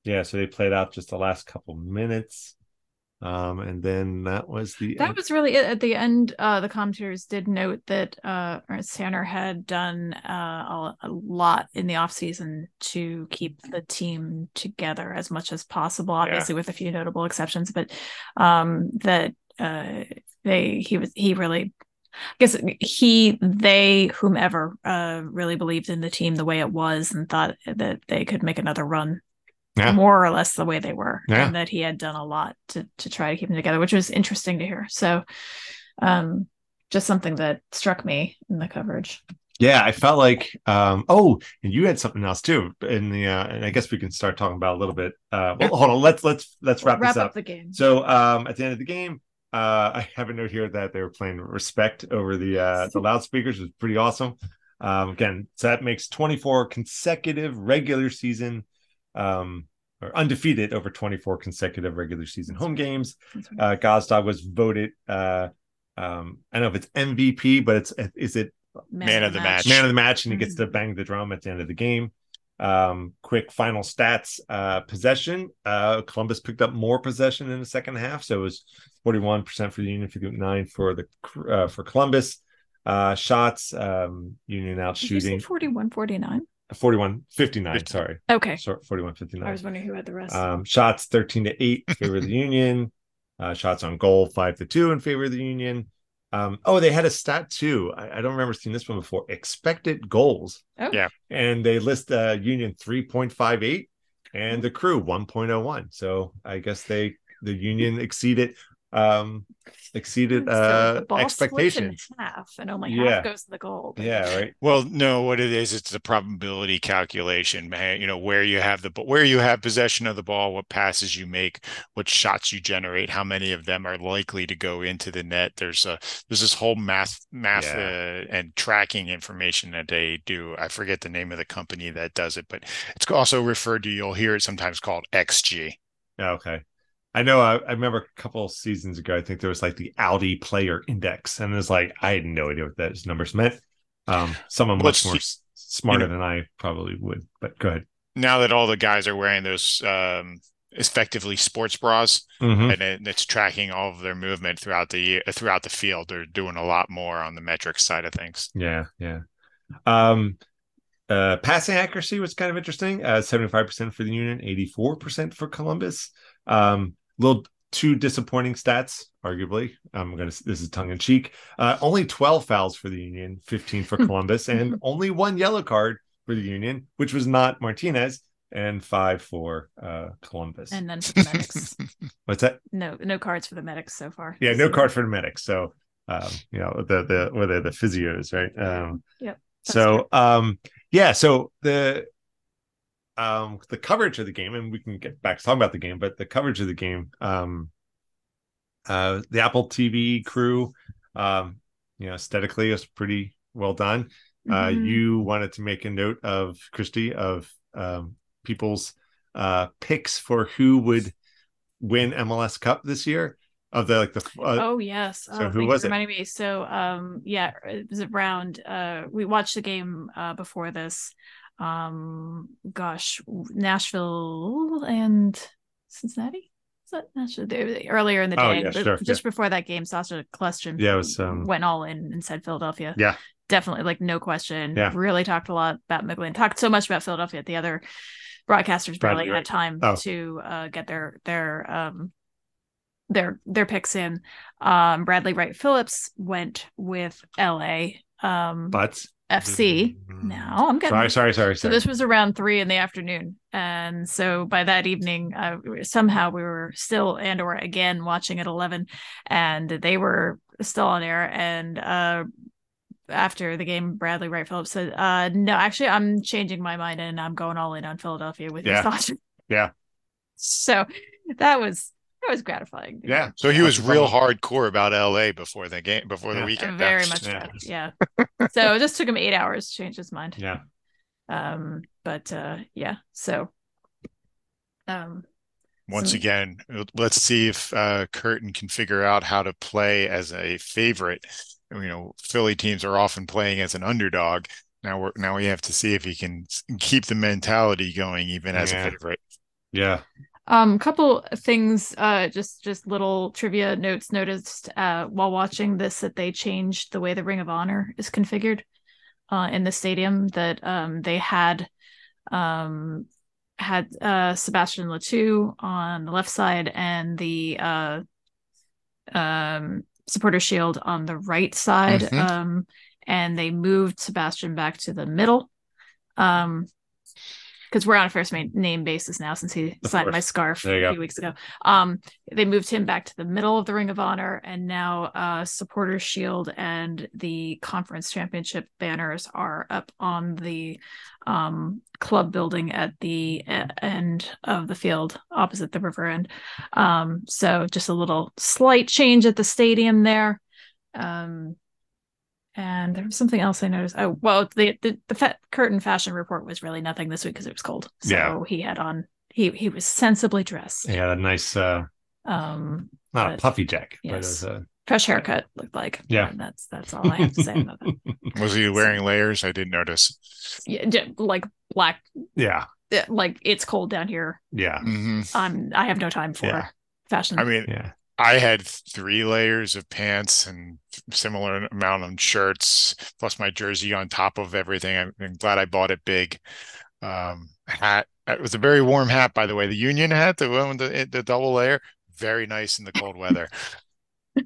yeah, so they played out just the last couple minutes. Um, and then that was the That was really it. At the end, uh, the commentators did note that uh, Ernst Tanner had done uh, a, a lot in the offseason to keep the team together as much as possible, obviously with a few notable exceptions, but um, that uh, they he was he really I guess he they whomever uh, really believed in the team the way it was and thought that they could make another run Yeah. more or less the way they were Yeah. and that he had done a lot to to try to keep them together which was interesting to hear so um just something that struck me in the coverage Yeah, I felt like um oh, and you had something else too in the uh and I guess we can start talking about a little bit. Uh well, hold on, let's let's let's wrap, wrap this up. up. the game So um at the end of the game, uh I have a note here that they were playing respect over the uh the loudspeakers, which was pretty awesome. Um again, so that makes 24 consecutive regular season um or undefeated over 24 consecutive regular season home games. That's. Uh Gazdag was voted uh um I don't know if it's MVP, but it's is it Man of the match. man of the match and he gets to bang the drum at the end of the game um quick final stats uh possession uh columbus picked up more possession in the second half so it was 41% for the union 59 for the uh, for columbus uh shots um union out Did shooting 41 49 41 59 Fifty. sorry okay sorry 41 59 i was wondering who had the rest um, shots 13 to 8 in favor of the Union. Uh, shots on goal 5 to 2 in favor of the Union. Um, oh, they had a stat too. I, I don't remember seeing this one before. Expected goals. oh yeah. And they list uh, Union 3.58 and the crew 1.01. So I guess they the Union exceeded um exceeded So uh the ball in expectations. half and only Yeah. half goes to the goal Yeah, right. Well, no, what it is, it's the probability calculation, man. You know, where you have the b- where you have possession of the ball, what passes you make, what shots you generate, how many of them are likely to go into the net. There's a there's this whole math math Yeah. uh, and tracking information that they do. I forget the name of the company that does it, but it's also referred to. You'll hear it sometimes called XG. Yeah, okay. I know. I, I remember a couple of seasons ago. I think there was like the Audi Player Index, and it was like I had no idea what those numbers meant. Um, someone much it's- more s- smarter know- than I probably would. But go ahead. Now that all the guys are wearing those um, effectively sports bras, Mhm. and it, it's tracking all of their movement throughout the throughout the field. They're doing a lot more on the metrics side of things. Yeah, yeah. Um, uh, passing accuracy was kind of interesting. Uh, seventy-five percent for the Union, eighty-four percent for Columbus. Um, little two disappointing stats, arguably. I'm gonna. This is tongue in cheek. Uh, only twelve fouls for the Union, fifteen for Columbus, and only one yellow card for the Union, which was not Martinez, and five for uh Columbus. and then for the medics What's that? no no cards for the medics so far Yeah, no card for the medics. So, um, you know, the the where they're the physios, right? Um, Yep, So, um, yeah. So the um the coverage of the game, and we can get back to talking about the game, but the coverage of the game, um, uh, the Apple TV crew, um, you know, aesthetically was pretty well done. Uh, Mhm. you wanted to make a note of Christy of um people's uh picks for who would win MLS Cup this year. of the like the uh, oh yes. so oh, who was it? reminding me. So um yeah, it was around uh we watched the game uh before this. Um gosh, Nashville and Cincinnati? Is that Nashville? Earlier in the Oh, day, yeah, sure, just before that game, Sacha Kljestan Yeah, it was, um, went all in and said Philadelphia. Yeah. Definitely, like no question. Yeah. Really talked a lot about McGlynn. Talked so much about Philadelphia. The other broadcasters barely had time Oh. to uh, get their their um their their picks in. Um, Bradley Wright Phillips went with LA um, but FC. Now I'm getting sorry, sorry, sorry, so sorry. this was around three in the afternoon, and so by that evening, uh, somehow we were still and or again watching at eleven, and they were still on air. And uh, after the game, Bradley Wright Phillips said, uh, "No, actually, I'm changing my mind, and I'm going all in on Philadelphia with Yeah. your thoughts." Yeah. So that was that was gratifying. yeah. So he was real hardcore about LA before the game, before Yeah. the weekend. Very much Yeah. so. Yeah. so it just took him eight hours to change his mind. Yeah. Um, but uh, yeah. So, um, Once Some- again, let's see if uh, Curtin can figure out how to play as a favorite. You know, Philly teams are often playing as an underdog. Now we're now we have to see if he can keep the mentality going even as Yeah. a favorite. Yeah. Um, couple things, uh, just just little trivia notes noticed uh, while watching this that they changed the way the Ring of Honor is configured uh, in the stadium. That um, they had um, had uh, Sebastian Le Toux on the left side and the uh, um, supporter shield on the right side, Mhm. um, and they moved Sebastian back to the middle. Um, because we're on a first name basis now since he Of signed my scarf a go. few weeks ago. Um, they moved him back to the middle of the Ring of Honor, and now uh, Supporter Shield and the Conference Championship banners are up on the um, club building at the end of the field, opposite the river end. Um, so just a little slight change at the stadium there. Um, and there was something else I noticed. Oh, well, the the, the fa- Curtin fashion report was really nothing this week because it was cold. So Yeah. he had on he he was sensibly dressed. Yeah. A nice, uh, Um, not a puffy jacket, but it was a fresh haircut looked like. Yeah. and that's that's all I have to say about that. Was he wearing layers? I didn't notice. Yeah, like black, yeah. like it's cold down here. Yeah. Mhm. Um, I have no time for Yeah. fashion. I mean, Yeah. I had three layers of pants and similar amount of shirts, plus my jersey on top of everything. I'm, I'm glad I bought it big. Um, hat. It was a very warm hat, by the way. The Union hat, the one with the, the double layer, very nice in the cold weather.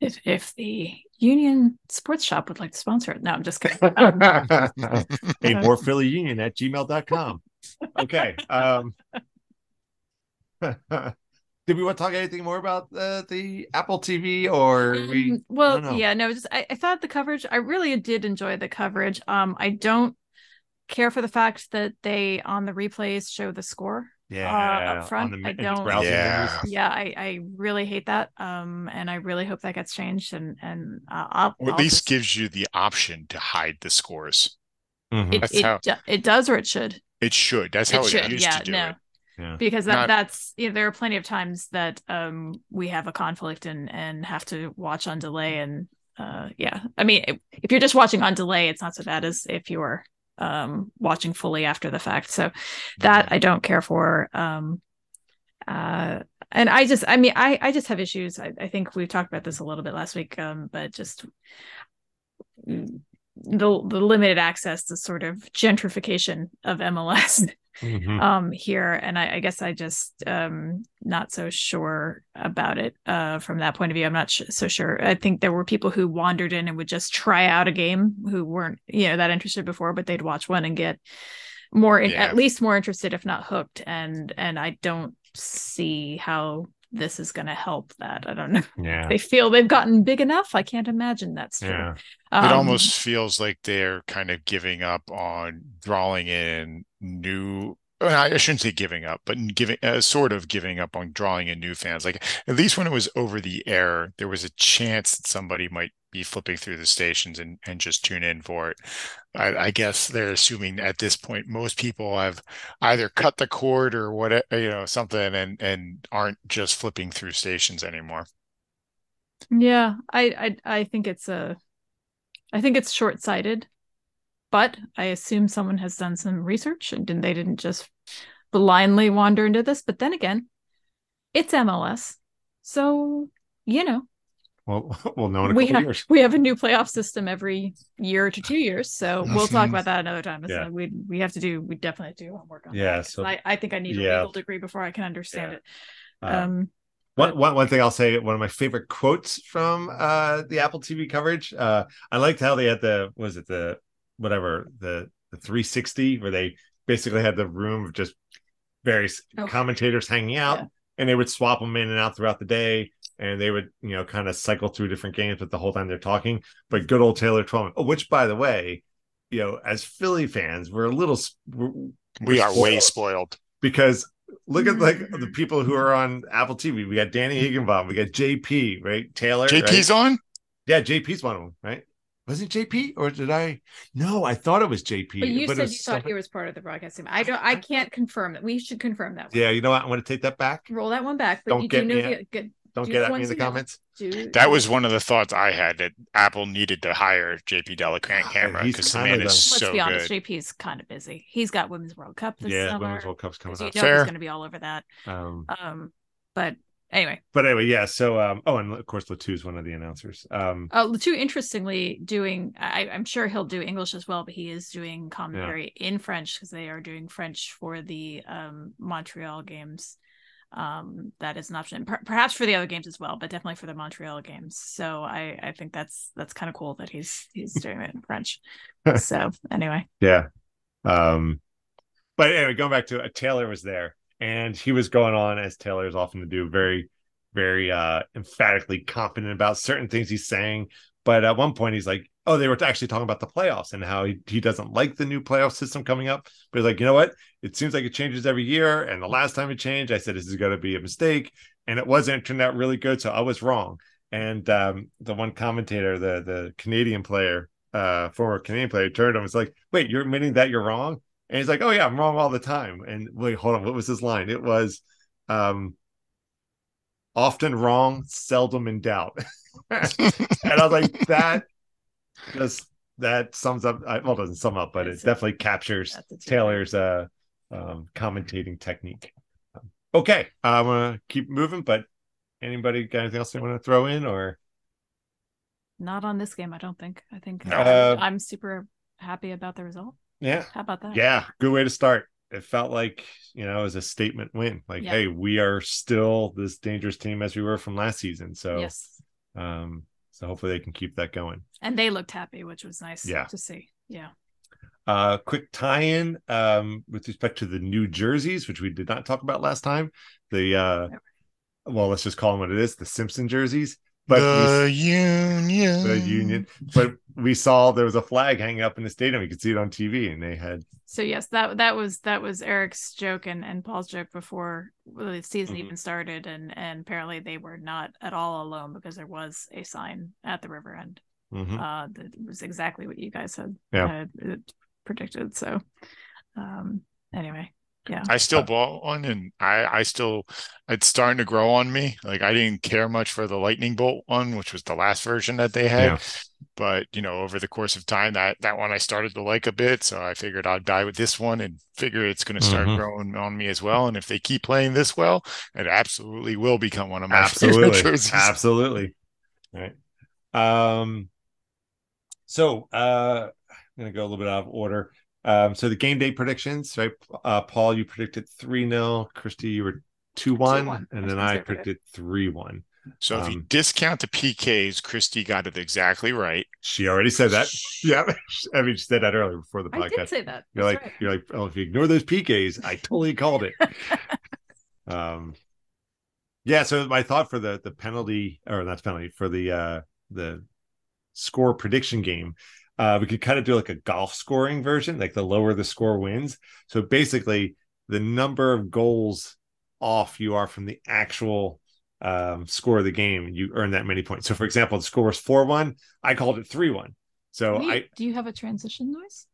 if if the Union Sports Shop would like to sponsor it, no, I'm just kidding. hey, more Philly Union at gmail.com. Okay. Um, did we want to talk anything more about uh, the Apple TV or we? Um, well, I don't know. yeah, no, just I, I thought the coverage. I really did enjoy the coverage. Um, I don't care for the fact that they on the replays show the score. Yeah. up front, the, I don't- Yeah. Yeah, I, I really hate that. Um, and I really hope that gets changed. And and uh, I'll, Or at I'll least just- gives you the option to hide the scores. Mhm. it it, how- it does or it should It should. That's how it it, should. used Yeah, to do no. it. Yeah. because that Not- that's you know, there are plenty of times that um we have a conflict and and have to watch on delay and uh yeah. I mean if, if you're just watching on delay it's not so bad as if you're um watching fully after the fact. So that i don't care for um uh and i just i mean i i just have issues. I, I think we talked about this a little bit last week um but just the the limited access to sort of gentrification of mls Mhm. um here and I, I guess i just um not so sure about it uh from that point of view i'm not sh- so sure i think there were people who wandered in and would just try out a game who weren't you know that interested before but they'd watch one and get more in, Yeah. at least more interested if not hooked and and i don't see how this is going to help that i don't know Yeah. they feel they've gotten big enough i can't imagine that's true Yeah. It Um, almost feels like they're kind of giving up on drawing in new. well, I shouldn't say giving up, but giving uh, sort of giving up on drawing in new fans. Like at least when it was over the air, there was a chance that somebody might be flipping through the stations and, and just tune in for it. I, I guess they're assuming at this point most people have either cut the cord or what uh, you know something and and aren't just flipping through stations anymore. Yeah, I I I think it's a I think it's short-sighted. But I assume someone has done some research and they didn't just blindly wander into this. But then again, it's MLS. So, you know, Well, we'll know in a we couple have years. we have a new playoff system every year to two years. So we'll talk about that another time. Yeah. So we we have to do we definitely do homework on Yeah, that. 'cause so- I, I think I need a yeah. legal degree before I can understand Yeah. it. Uh, Um One, one, one thing I'll say, one of my favorite quotes from uh, the Apple TV coverage. Uh, I liked how they had the, was it the, whatever, the, the 360, where they basically had the room of just various Oh. commentators hanging out Yeah. and they would swap them in and out throughout the day. And they would, you know, kind of cycle through different games, but the whole time they're talking. But good old Taylor Twellman, oh, which, by the way, you know, as Philly fans, we're a little we're, We are way spoiled spoiled. because look at like the people who are on Apple TV. We got Danny Higginbotham, we got JP, right? Taylor, JP's right? on? yeah, JP's one of them, right? Was it JP or did I? No, I thought it was JP. but you it said was you thought something- he was part of the broadcast team. I don't I can't confirm that. We should confirm that. Yeah, you know what? I'm going to take that back. Roll that one back. But Don't you get do know me the good Don't Do get at me in the comments. do That was one of the thoughts I had that Apple needed to hire JP Delacan God, camera because the kinda man is Let's so be honest, good. JP's kind of busy. He's got Women's World Cup this yeah, summer. Women's World Cup's coming 'cause you up. know Fair. he's going to be all over that. Um, Um, but anyway, but anyway, yeah. So, um, oh, and of course, Le Toux's one of the announcers. Um, uh, Le Toux, interestingly, doing I, I'm sure he'll do English as well, but he is doing commentary in French because they are doing French for the um Montreal games. Um, that is an option, Per- perhaps for the other games as well, but definitely for the Montreal games. So I I think that's that's kind of cool that he's he's doing it in French. so anyway, Yeah. Um, but anyway, going back to uh, Taylor was there and he was going on as Taylor is often to do, very, very uh emphatically confident about certain things he's saying. But at one point he's like, Oh, they were actually talking about the playoffs and how he, he doesn't like the new playoff system coming up. But he's like, you know what? It seems like it changes every year. And the last time it changed, I said this is gonna be a mistake. And it wasn't it turned out really good. So I was wrong. And um the one commentator, the the Canadian player, uh former Canadian player turned to him was like, wait, you're admitting that you're wrong? And he's like, Oh yeah, I'm wrong all the time. And wait, hold on, what was his line? It was um often wrong, seldom in doubt. and I was like, that just that sums up well, it doesn't sum up, but it That's it. definitely captures that's a two. Taylor's uh um commentating technique. Okay, I'm gonna keep moving, but anybody got anything else they want to throw in or Not on this game, I don't think. I think uh, Uh, I'm super happy about the result. yeah, How about that? yeah, good way to start. It felt like you know, it was a statement win. Like, Yeah. hey, we are still this dangerous team as we were from last season. So, Yes. um, so hopefully they can keep that going. And they looked happy, which was nice Yeah. to see. Yeah. Uh, quick tie-in um, with respect to the new jerseys, which we did not talk about last time. The uh, well, let's just call them what it is: the Simpson jerseys. But we- the union. the union. But we saw there was a flag hanging up in the stadium. You could see it on TV, and they had So yes, that that was that was Eric's joke and, and Paul's joke before the season Mhm. even started, and and apparently they were not at all alone because there was a sign at the river end. Mhm. Uh, that was exactly what you guys had, Yeah. had uh, predicted. So, um, anyway, yeah, I still bought one and I, I still, it's starting to grow on me. Like I didn't care much for the lightning bolt one, which was the last version that they had. Yeah. But, you know, over the course of time, that, that one I started to like a bit. So I figured I'd die with this one and figure it's going to start Mhm. growing on me as well. And if they keep playing this well, it absolutely will become one of my absolutely, favorite jerseys. absolutely. Right. Um. So, uh, I'm gonna go a little bit out of order. Um. So the game day predictions, right? Uh, Paul, you predicted three 0 Christy, you were two one, and then I predicted three one. So if you Um, discount the PKs, Christy got it exactly right. She already said that. Yeah, I mean, she said that earlier before the podcast. I did podcast. say that. You're That's like, right. you're like, oh, if you ignore those PKs, I totally called it. um, yeah. So my thought for the the penalty, or not penalty, for the uh the score prediction game, uh, we could kind of do like a golf scoring version, like the lower the score wins. So basically, the number of goals off you are from the actual um, score of the game, you earn that many points. So, for example, the score was four one. I called it three one. So Do you, I do you have a transition noise?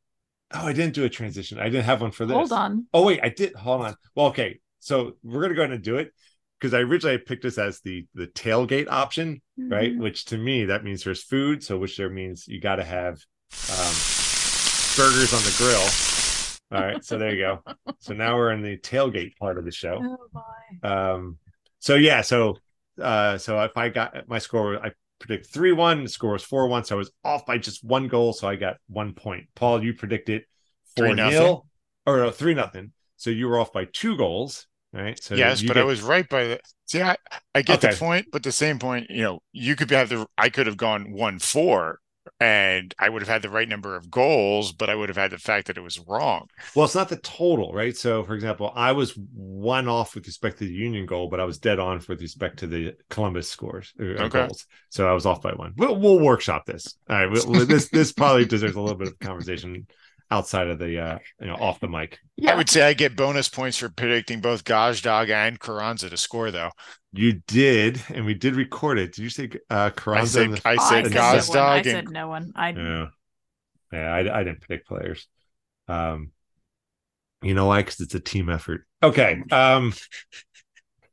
oh I didn't do a transition. I didn't have one for this. Hold on. Oh wait, I did. Hold on. Well, okay. So we're gonna go ahead and do it because I originally picked this as the the tailgate option, right? Mhm. Which to me that means there's food. So which there means you got to have um, burgers on the grill. All right. So there you go. So now we're in the tailgate part of the show. Oh boy. Um, so yeah, so uh, so if I got my score, I predict three one. The score was four one, so I was off by just one goal, so I got one point. Paul, you predicted four 3-0. nil or no, three nothing. So you were off by two goals, right? So yes, you but I was right by the. See, I, I get Okay. the point, but the same point, you know, you could have the. I could have gone one four, and I would have had the right number of goals, but I would have had the fact that it was wrong. well, it's not the total, right? So for example, I was one off with respect to the Union goal, but I was dead on with respect to the Columbus scores uh, Okay. goals. So I was off by one. We'll, we'll workshop this. All right, we'll- this this probably deserves a little bit of conversation outside of the uh you know off the mic. Yeah. I would say I get bonus points for predicting both Gazdag and Carranza to score, though. You did, and we did record it. Did you say uh I Carranza? said, in the- I Oh, said said no one. I said and no one. I yeah, yeah. I, I didn't predict players. Um, you know why? Because it's a team effort. Okay. Um.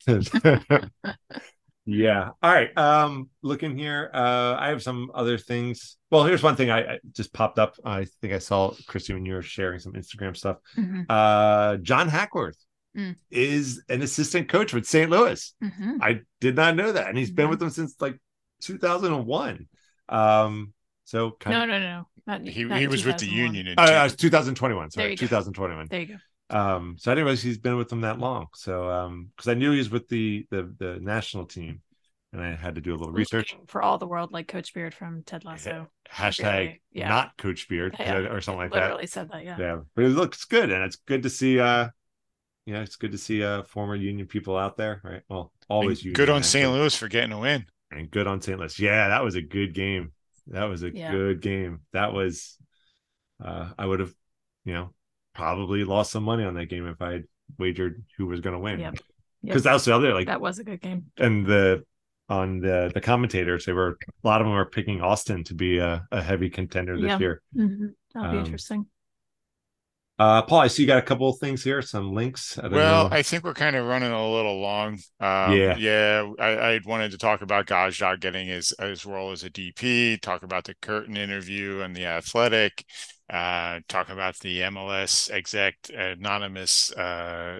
yeah. All right. Um. Looking here. Uh. I have some other things. Well, here's one thing I, I just popped up. I think I saw Christy when you were sharing some Instagram stuff. Mhm, Uh. John Hackworth Mm. is an assistant coach with St. Louis. mhm. I did not know that, and he's been Mhm. with them since like 2001. Um, so kind No, of no, no. Not, he, not he was with the Union. In uh, 2021. Sorry, 2021. There you go. Um, so I didn't realize he's been with them that long. So um, because I knew he was with the the the national team, and I had to do a little research. For all the world like Coach Beard from Ted Lasso. Hashtag Really? Yeah. not Coach Beard Yeah. or something like that. Literally said that. Yeah. Yeah, but it looks good, and it's good to see. uh Yeah, it's good to see uh former Union people out there, right? Well, always and Union, good on St. Louis for getting a win. and good on St. Louis. Yeah, that was a good game. That was a Yeah. good game. That was uh I would have, you know, probably lost some money on that game if I had wagered who was gonna win. Yep. Because Yep. that was the other like That was a good game. and the on the the commentators, they were a lot of them were picking Austin to be a, a heavy contender this Yeah. year. Mhm. That'll be Um, interesting. Uh Paul, I see you got a couple of things here, some links. I don't Well, know. I think we're kind of running a little long. Um, Yeah. yeah. I, I wanted to talk about Gazdag getting his his role as a DP, talk about the Curtin interview and the Athletic, uh, talk about the MLS exec anonymous uh,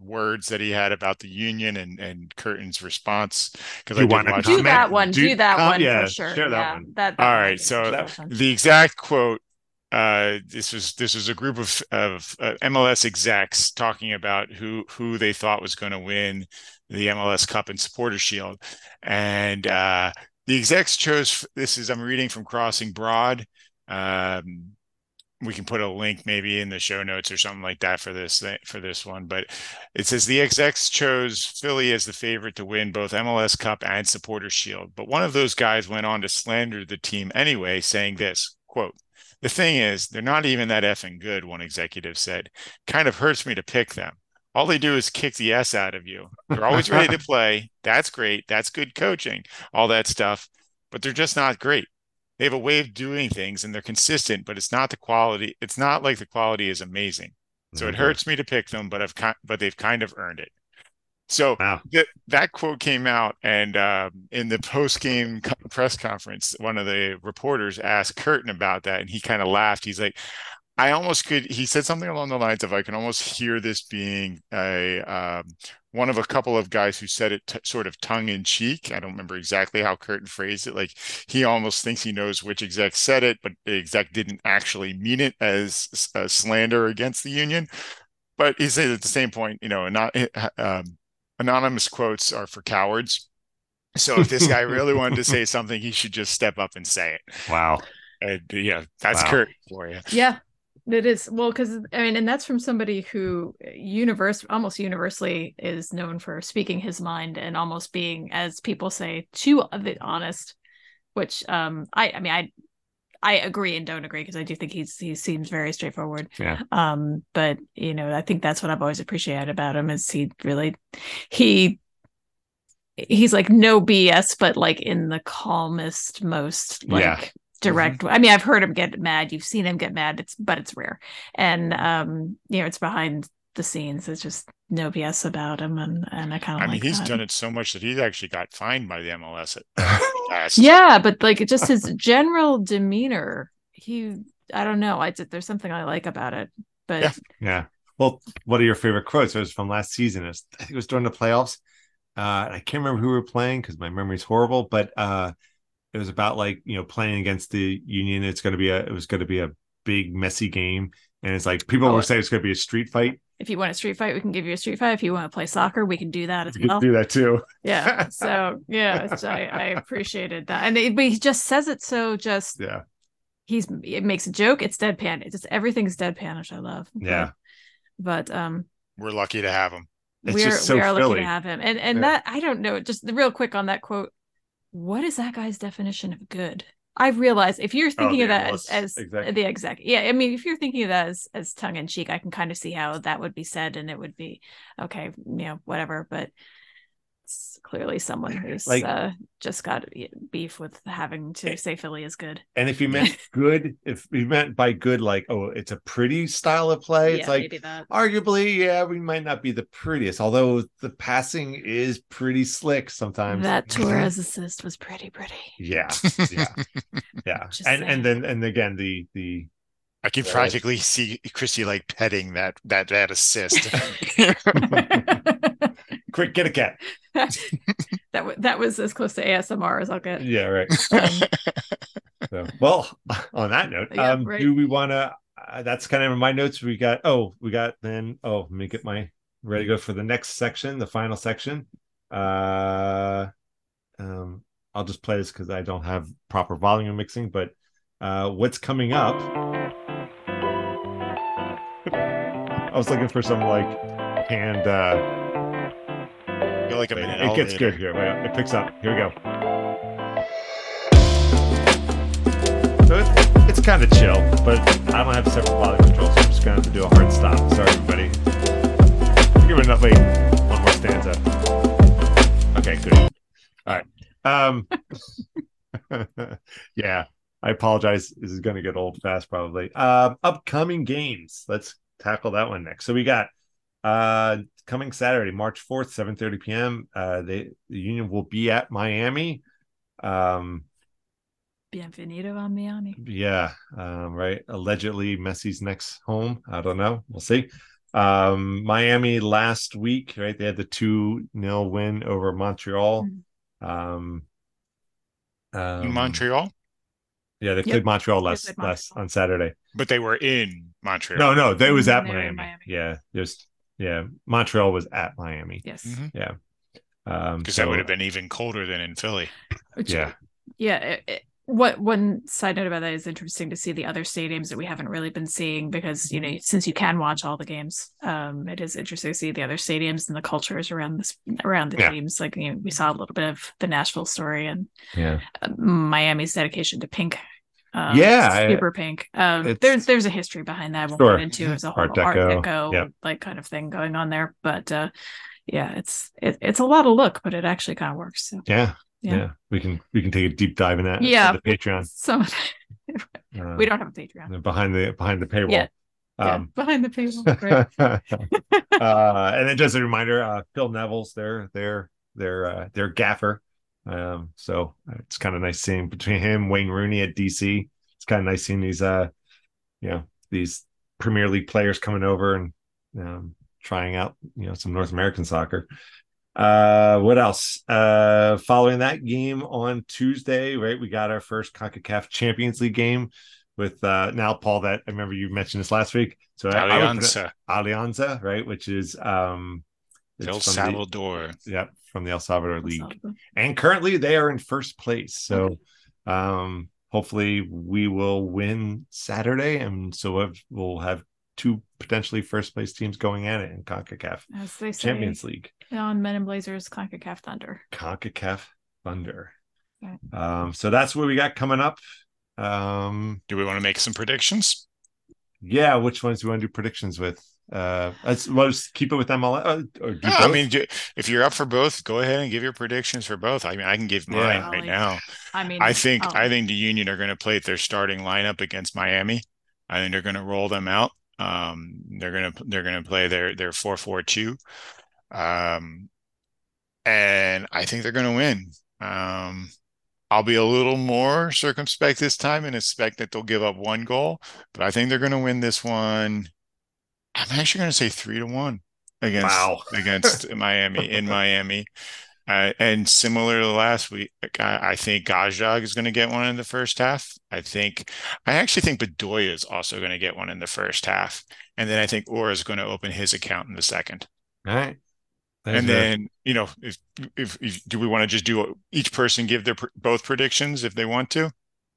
words that he had about the union and and Curtin's response because I wanna Do comment? that one. do- Do, that com- one yeah, for sure. share that yeah. one. That, that All one I right, think so is the exact quote uh this was this was a group of of uh, MLS execs talking about who who they thought was going to win the MLS Cup and Supporter Shield and uh the execs chose this is I'm reading from Crossing Broad um we can put a link maybe in the show notes or something like that for this for this one but it says the execs chose Philly as the favorite to win both MLS Cup and Supporter Shield but one of those guys went on to slander the team anyway saying this quote the thing is, they're not even that effing good, one executive said. Kind of hurts me to pick them. All they do is kick the S out of you. They're always ready to play. That's great. That's good coaching, all that stuff. But they're just not great. They have a way of doing things and they're consistent, but it's not the quality. It's not like the quality is amazing. So it hurts me to pick them, but I've but they've kind of earned it. So Wow. that that quote came out, and um, in the post game co- press conference, one of the reporters asked Curtin about that, and he kind of laughed. He's like, "I almost could." He said something along the lines of, "I can almost hear this being a um, one of a couple of guys who said it t- sort of tongue in cheek. I don't remember exactly how Curtin phrased it. Like he almost thinks he knows which exec said it, but the exec didn't actually mean it as s- a slander against the union." But he said at the same point, you know, not um, anonymous quotes are for cowards. So if this guy really wanted to say something, he should just step up and say it. Wow. And yeah, that's Wow. Kurt for you. Yeah, it is. Well, because I mean, and that's from somebody who universe almost universally is known for speaking his mind and almost being, as people say, too honest. Which um, I I mean, I I agree and don't agree because I do think he's he seems very straightforward. Yeah. Um, but you know, I think that's what I've always appreciated about him is he really he he's like no BS, but like in the calmest, most like Yeah. direct. I mean, I've heard him get mad. You've seen him get mad. It's but it's rare, and um, you know, it's behind the scenes. It's just no BS about him, and and I kind of I like mean, he's that. done it so much that he's actually got fined by the MLS at last. Yeah, but like just his general demeanor, he I don't know. I just, there's something I like about it, but Yeah. Yeah. Well, what are your favorite quotes It was from last season. It was, I think it was during the playoffs. Uh, I can't remember who we were playing because my memory's horrible, but uh, it was about like you know playing against the Union. It's going to be a it was going to be a big messy game, and it's like people Oh, were saying it's going to be a street fight. if you want a street fight, we can give you a street fight. If you want to play soccer, we can do that as You could well. do that too. Yeah. So yeah, it's- I, I appreciated that, and it, but he just says it so just Yeah. he's it makes a joke. It's deadpan. It's just everything's deadpan, which I love. Yeah. But, um, We're lucky to have him. It's we're just so we are lucky to have him, and and Yeah. that I don't know. Just real quick on that quote. What is that guy's definition of good? I realize if you're oh, thinking the of that as, as the exec, yeah, I mean, if you're thinking of that as, as tongue in cheek, I can kind of see how that would be said, and it would be okay, you know, whatever. But clearly someone who's Like- uh, just got beef with having to say Philly is good. And if you meant good, if you meant by good, like oh, it's a pretty style of play, yeah, it's like maybe that. arguably, yeah, we might not be the prettiest, although the passing is pretty slick sometimes. That Torres assist was pretty pretty. Yeah, yeah, yeah. Just And saying. and then and again the the I can practically see Christy like petting that that that assist. Quick get a cat. that w- that was as close to ASMR as I'll get. Yeah, right. Um, So, well, on that note, Yeah, um, right. do we want to? Uh, that's kind of in my notes. We got oh, we got then oh, let me get my ready to go for the next section, the final section. Uh, um, I'll just play this because I don't have proper volume mixing, but uh, what's coming up? I was looking for some like canned. Uh, like I'm in an it gets good here. It picks up. Here we go. So it's, it's kind of chill, but I don't have separate volume control, so I'm just gonna have to do a hard stop. Sorry, everybody. Give it enough. Wait, one more stanza. Okay, good. All right. Um. yeah, I apologize. This is gonna get old fast, probably. Um, upcoming games. Let's tackle that one next. So we got uh coming Saturday, March 4th, 7 p.m. Uh they the union will be at Miami. Um Bienvenido a Miami. yeah, um, right. Allegedly Messi's next home. I don't know. We'll see. Um Miami last week, right? They had the 2 nil win over Montreal. Um, um Montreal, Yeah, they Yep. played Montreal They last played last on Saturday. but they were in Montreal. No, no, they was at they were in Miami. Miami. Yeah, just yeah. Montreal was at Miami. Yes. Mhm. Yeah. Um because so- that would have been even colder than in Philly. Which- yeah. Yeah. it- it- what one side note about that is interesting to see the other stadiums that we haven't really been seeing because you know since you can watch all the games, um, it is interesting to see the other stadiums and the cultures around this around the Yeah. teams. Like you know, we saw a little bit of the Nashville story and Yeah. uh, Miami's dedication to pink. Um, Yeah, I- super pink. Um, there's there's a history behind that. I won't Sure. get into. It's a whole Art Art Deco, Deco, yep. like kind of thing going on there. But uh, yeah, it's it, it's a lot of look, but it actually kind of works. So. Yeah. Yeah. Yeah. We can we can take a deep dive in that. Yeah. The Patreon. So Uh, we don't have a Patreon. behind the behind the paywall. Yeah. Yeah, Um behind the paywall. Right. uh and then just a reminder, uh Phil Neville's their their their uh their gaffer. Um so it's kind of nice seeing between him, Wayne Rooney at DC. It's kind of nice seeing these uh you know these Premier League players coming over and um trying out, you know, some North American soccer. Uh, what else? Uh, following that game on Tuesday, right? We got our first CONCACAF Champions League game with uh now Paul. That I remember you mentioned this last week. So I- I would put it- Alianza Alianza, right? Which is um, it's El from the- Salvador. Yep, from the El Salvador League, and currently they are in first place. So, um, hopefully we will win Saturday, and so we'll- we'll have two potentially first place teams going at it in CONCACAF As they say Champions League. on Men in Blazers, CONCACAF Thunder. CONCACAF Thunder. Right. Um, so that's what we got coming up. Um, Do we want to make some predictions? yeah, which ones do you want to do predictions with? Uh, let's, let's keep it with MLS. Uh, or do No, I mean, ju- if you're up for both, go ahead and give your predictions for both. I mean, I can give mine Yeah. right now. I mean, I think oh, I think the Union are going to play their starting lineup against Miami. I think they're going to roll them out. Um, they're going to they're going to play their their four four two, um, and I think they're going to win. Um, I'll be a little more circumspect this time and expect that they'll give up one goal, but I think they're going to win this one. I'm actually going to say three to one against Wow. against Miami in Miami. Uh, and similar to last week, I, I think Gazdag is going to get one in the first half. I think, I actually think Bedoya is also going to get one in the first half. And then I think Uhre is going to open his account in the second. All right. There's and a- then, you know, if, if, if do we want to just do each person give their pr- both predictions if they want to?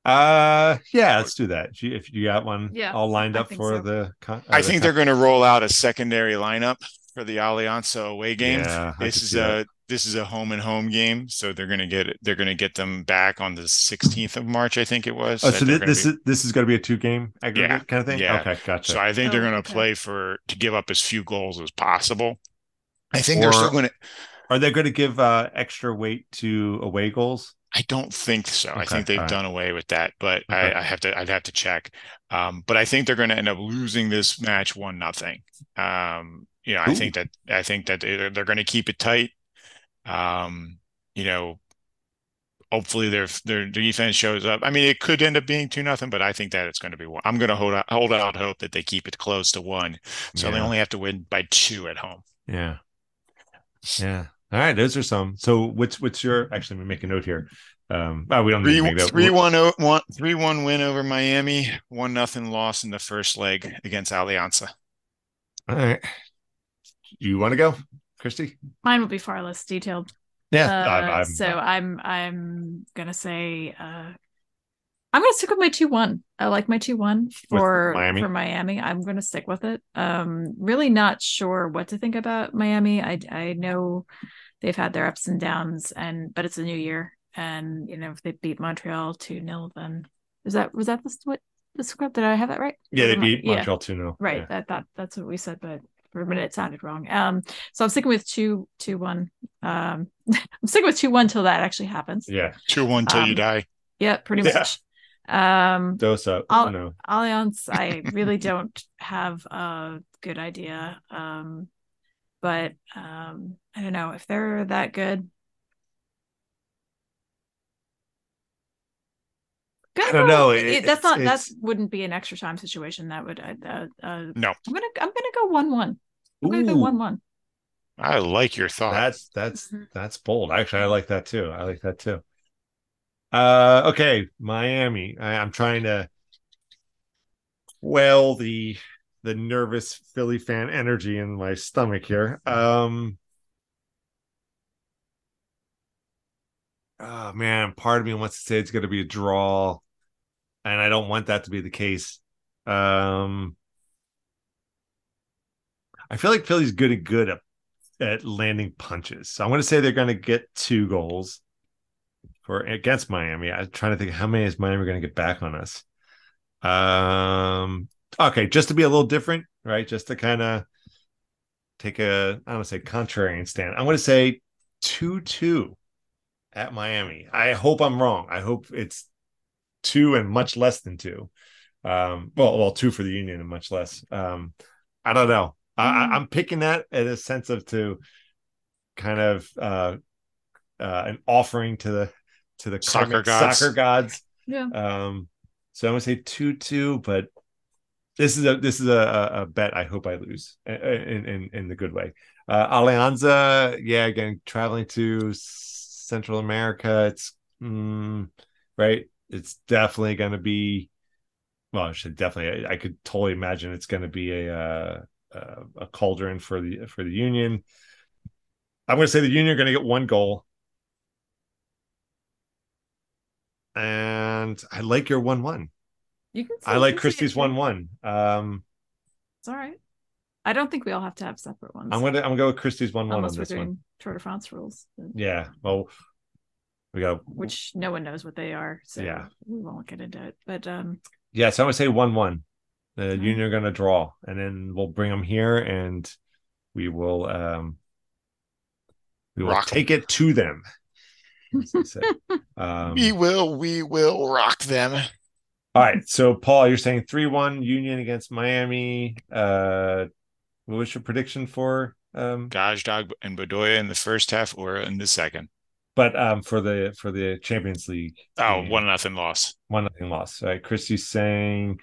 Uh, yeah, let's do that. If you, got one Yeah, all lined up for so. the, con- uh, I the think they're going to roll out a secondary lineup for the Alianza away game. Yeah, this is see that. a this is a home and home game, so they're going to get. They're going to get them back on the 16th of March, I think it was. Oh, so they're thi- gonna this be- is this is going to be a two game aggregate Yeah, kind of thing. yeah. Okay, gotcha. So I think they're Oh, going to okay. play for to give up as few goals as possible. I think they're still going to. Are they going to give uh, extra weight to away goals? I don't think so. I think they've right. done away with that, but Okay. I, I have to. I'd have to check. Um, but I think they're going to end up losing this match one nothing. Um, you know, I think that I think that they're, they're going to keep it tight. Um, you know, hopefully their their defense shows up. I mean, it could end up being two nothing, but I think that it's going to be one. I'm going to hold out hold out hope that they keep it close to one, so they only have to win by two at home. Yeah. Yeah. All right. Those are some. So what's what's your actually let me make a note here. Um oh, we don't need Three to make that. three one oh one three one win over Miami, one nothing loss in the first leg against Alianza. All right. You want to go, Christy? mine will be far less detailed. Yeah. Uh, I'm- I'm- so I'm I'm gonna say uh I'm gonna stick with my two one. I like my two one for Miami? for Miami. I'm gonna stick with it. Um, really not sure what to think about Miami. I I know they've had their ups and downs, and but it's a new year, and you know if they beat Montreal two 0 then is that was that the what the script? Did I have that right? yeah, they beat. Montreal 2 0. Right. That that that's what we said, but for a minute it sounded wrong. Um, so I'm sticking with two two one. Um, I'm sticking with two one till that actually happens. Yeah. Two one till you Um, die. Yeah, pretty Yeah. much. Um, Dose up. I'll- no. Alianza, I really don't have a good idea. Um, but um, I don't know if they're that good. I don't know. It, It- that's not it's- that wouldn't be an extra time situation. That would uh, uh, uh, No. I'm gonna I'm gonna go one one. I'm gonna go one one. I like your thought. That's that's Mhm. that's bold. Actually, I like that too. I like that too. Uh okay, Miami. I, I'm trying to well the the nervous Philly fan energy in my stomach here. Um Oh man, part of me wants to say it's gonna be a draw, and I don't want that to be the case. Um I feel like Philly's good and good at, at landing punches. So I'm going to say they're going to get two goals for against Miami. I'm trying to think how many is Miami going to get back on us. Um, okay, just to be a little different, right? Just to kind of take a I don't want to say contrarian stand. I'm going to say two two at Miami. I hope I'm wrong. I hope it's two and much less than two. Um, well, well, two for the Union and much less. Um, I don't know. I, Mm. I- I'm picking that as a sense of to kind of uh, uh, an offering to the to the Soccer gods. Soccer gods. Yeah. Um, so I'm gonna say two two, but this is a this is a, a, a bet I hope I lose in in in the good way. Uh, Alianza, yeah, again traveling to Central America, it's mm, right. It's definitely going to be. Well, I should definitely. I, I could totally imagine it's going to be a uh, uh, a cauldron for the for the Union. I'm going to say the Union are going to get one goal, and I like your one one. You can. I like you can say it Christie's one one. Um, It's all right. I don't think we all have to have separate ones. I'm gonna I'm gonna go with Christie's one one on unless we're this doing one. Tour de France rules, Yeah. Well, we go. which no one knows what they are, so Yeah. we won't get into it. But um, yeah. So I'm gonna say one one. The Right. Union are going to draw, and then we'll bring them here, and we will um, we will Rock 'em. take it to them. as they say. um, we will, we will rock them. All right, so Paul, you're saying three one Union against Miami. Uh, what was your prediction for? Um, Gazdag and Bedoya in the first half or in the second. but um, for the for the Champions League, Oh, game. one nothing loss. one nothing loss. All right, Christy's saying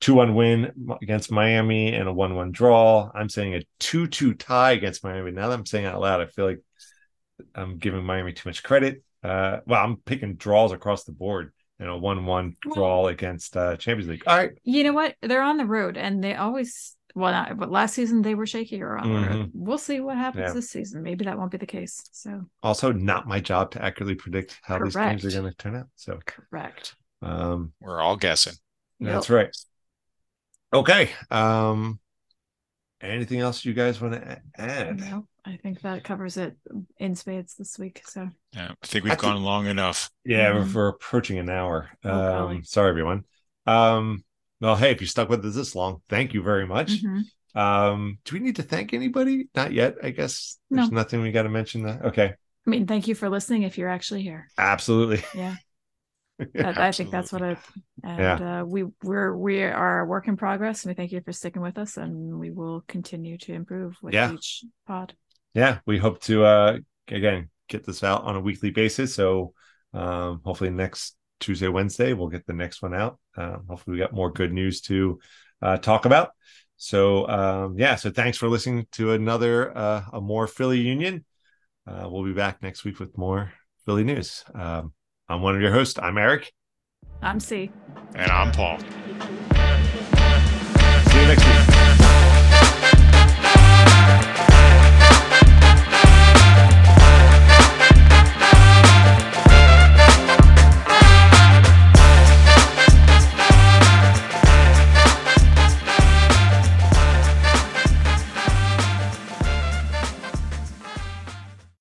two one win against Miami and a one one draw. I'm saying a two two tie against Miami. Now that I'm saying it out loud, I feel like I'm giving Miami too much credit. Uh, well, I'm picking draws across the board and a one one draw against uh, Champions League. All right, You know what? They're on the road, and they always. Well, not, but last season they were shakier on the road. We'll see what happens Yeah. this season. Maybe that won't be the case. So also not my job to accurately predict how these games are going to turn out. So, correct. um, We're all guessing. That's right. Okay. Um anything else you guys want to add? No, I think that covers it in spades this week. So Yeah, I think we've I think- gone long enough. Yeah, we're, Mhm. we're approaching an hour. Oh, um golly. sorry everyone. Um well hey, if you stuck with us this long, thank you very much. mhm. Um do we need to thank anybody? Not yet, I guess. There's No. nothing we got to mention that. Okay. I mean, thank you for listening. If you're actually here, Absolutely. yeah, that, I think that's what it. And Yeah. uh, we we're we are a work in progress. And we thank you for sticking with us, and we will continue to improve with Yeah. each pod. yeah, we hope to uh again get this out on a weekly basis. So um hopefully next Tuesday, Wednesday, we'll get the next one out. Um, hopefully we got more good news to uh talk about. So um yeah, so thanks for listening to another uh a more Philly Union. Uh we'll be back next week with more Philly news. Um I'm one of your hosts. I'm Eric. I'm C. And I'm Paul. See you next week.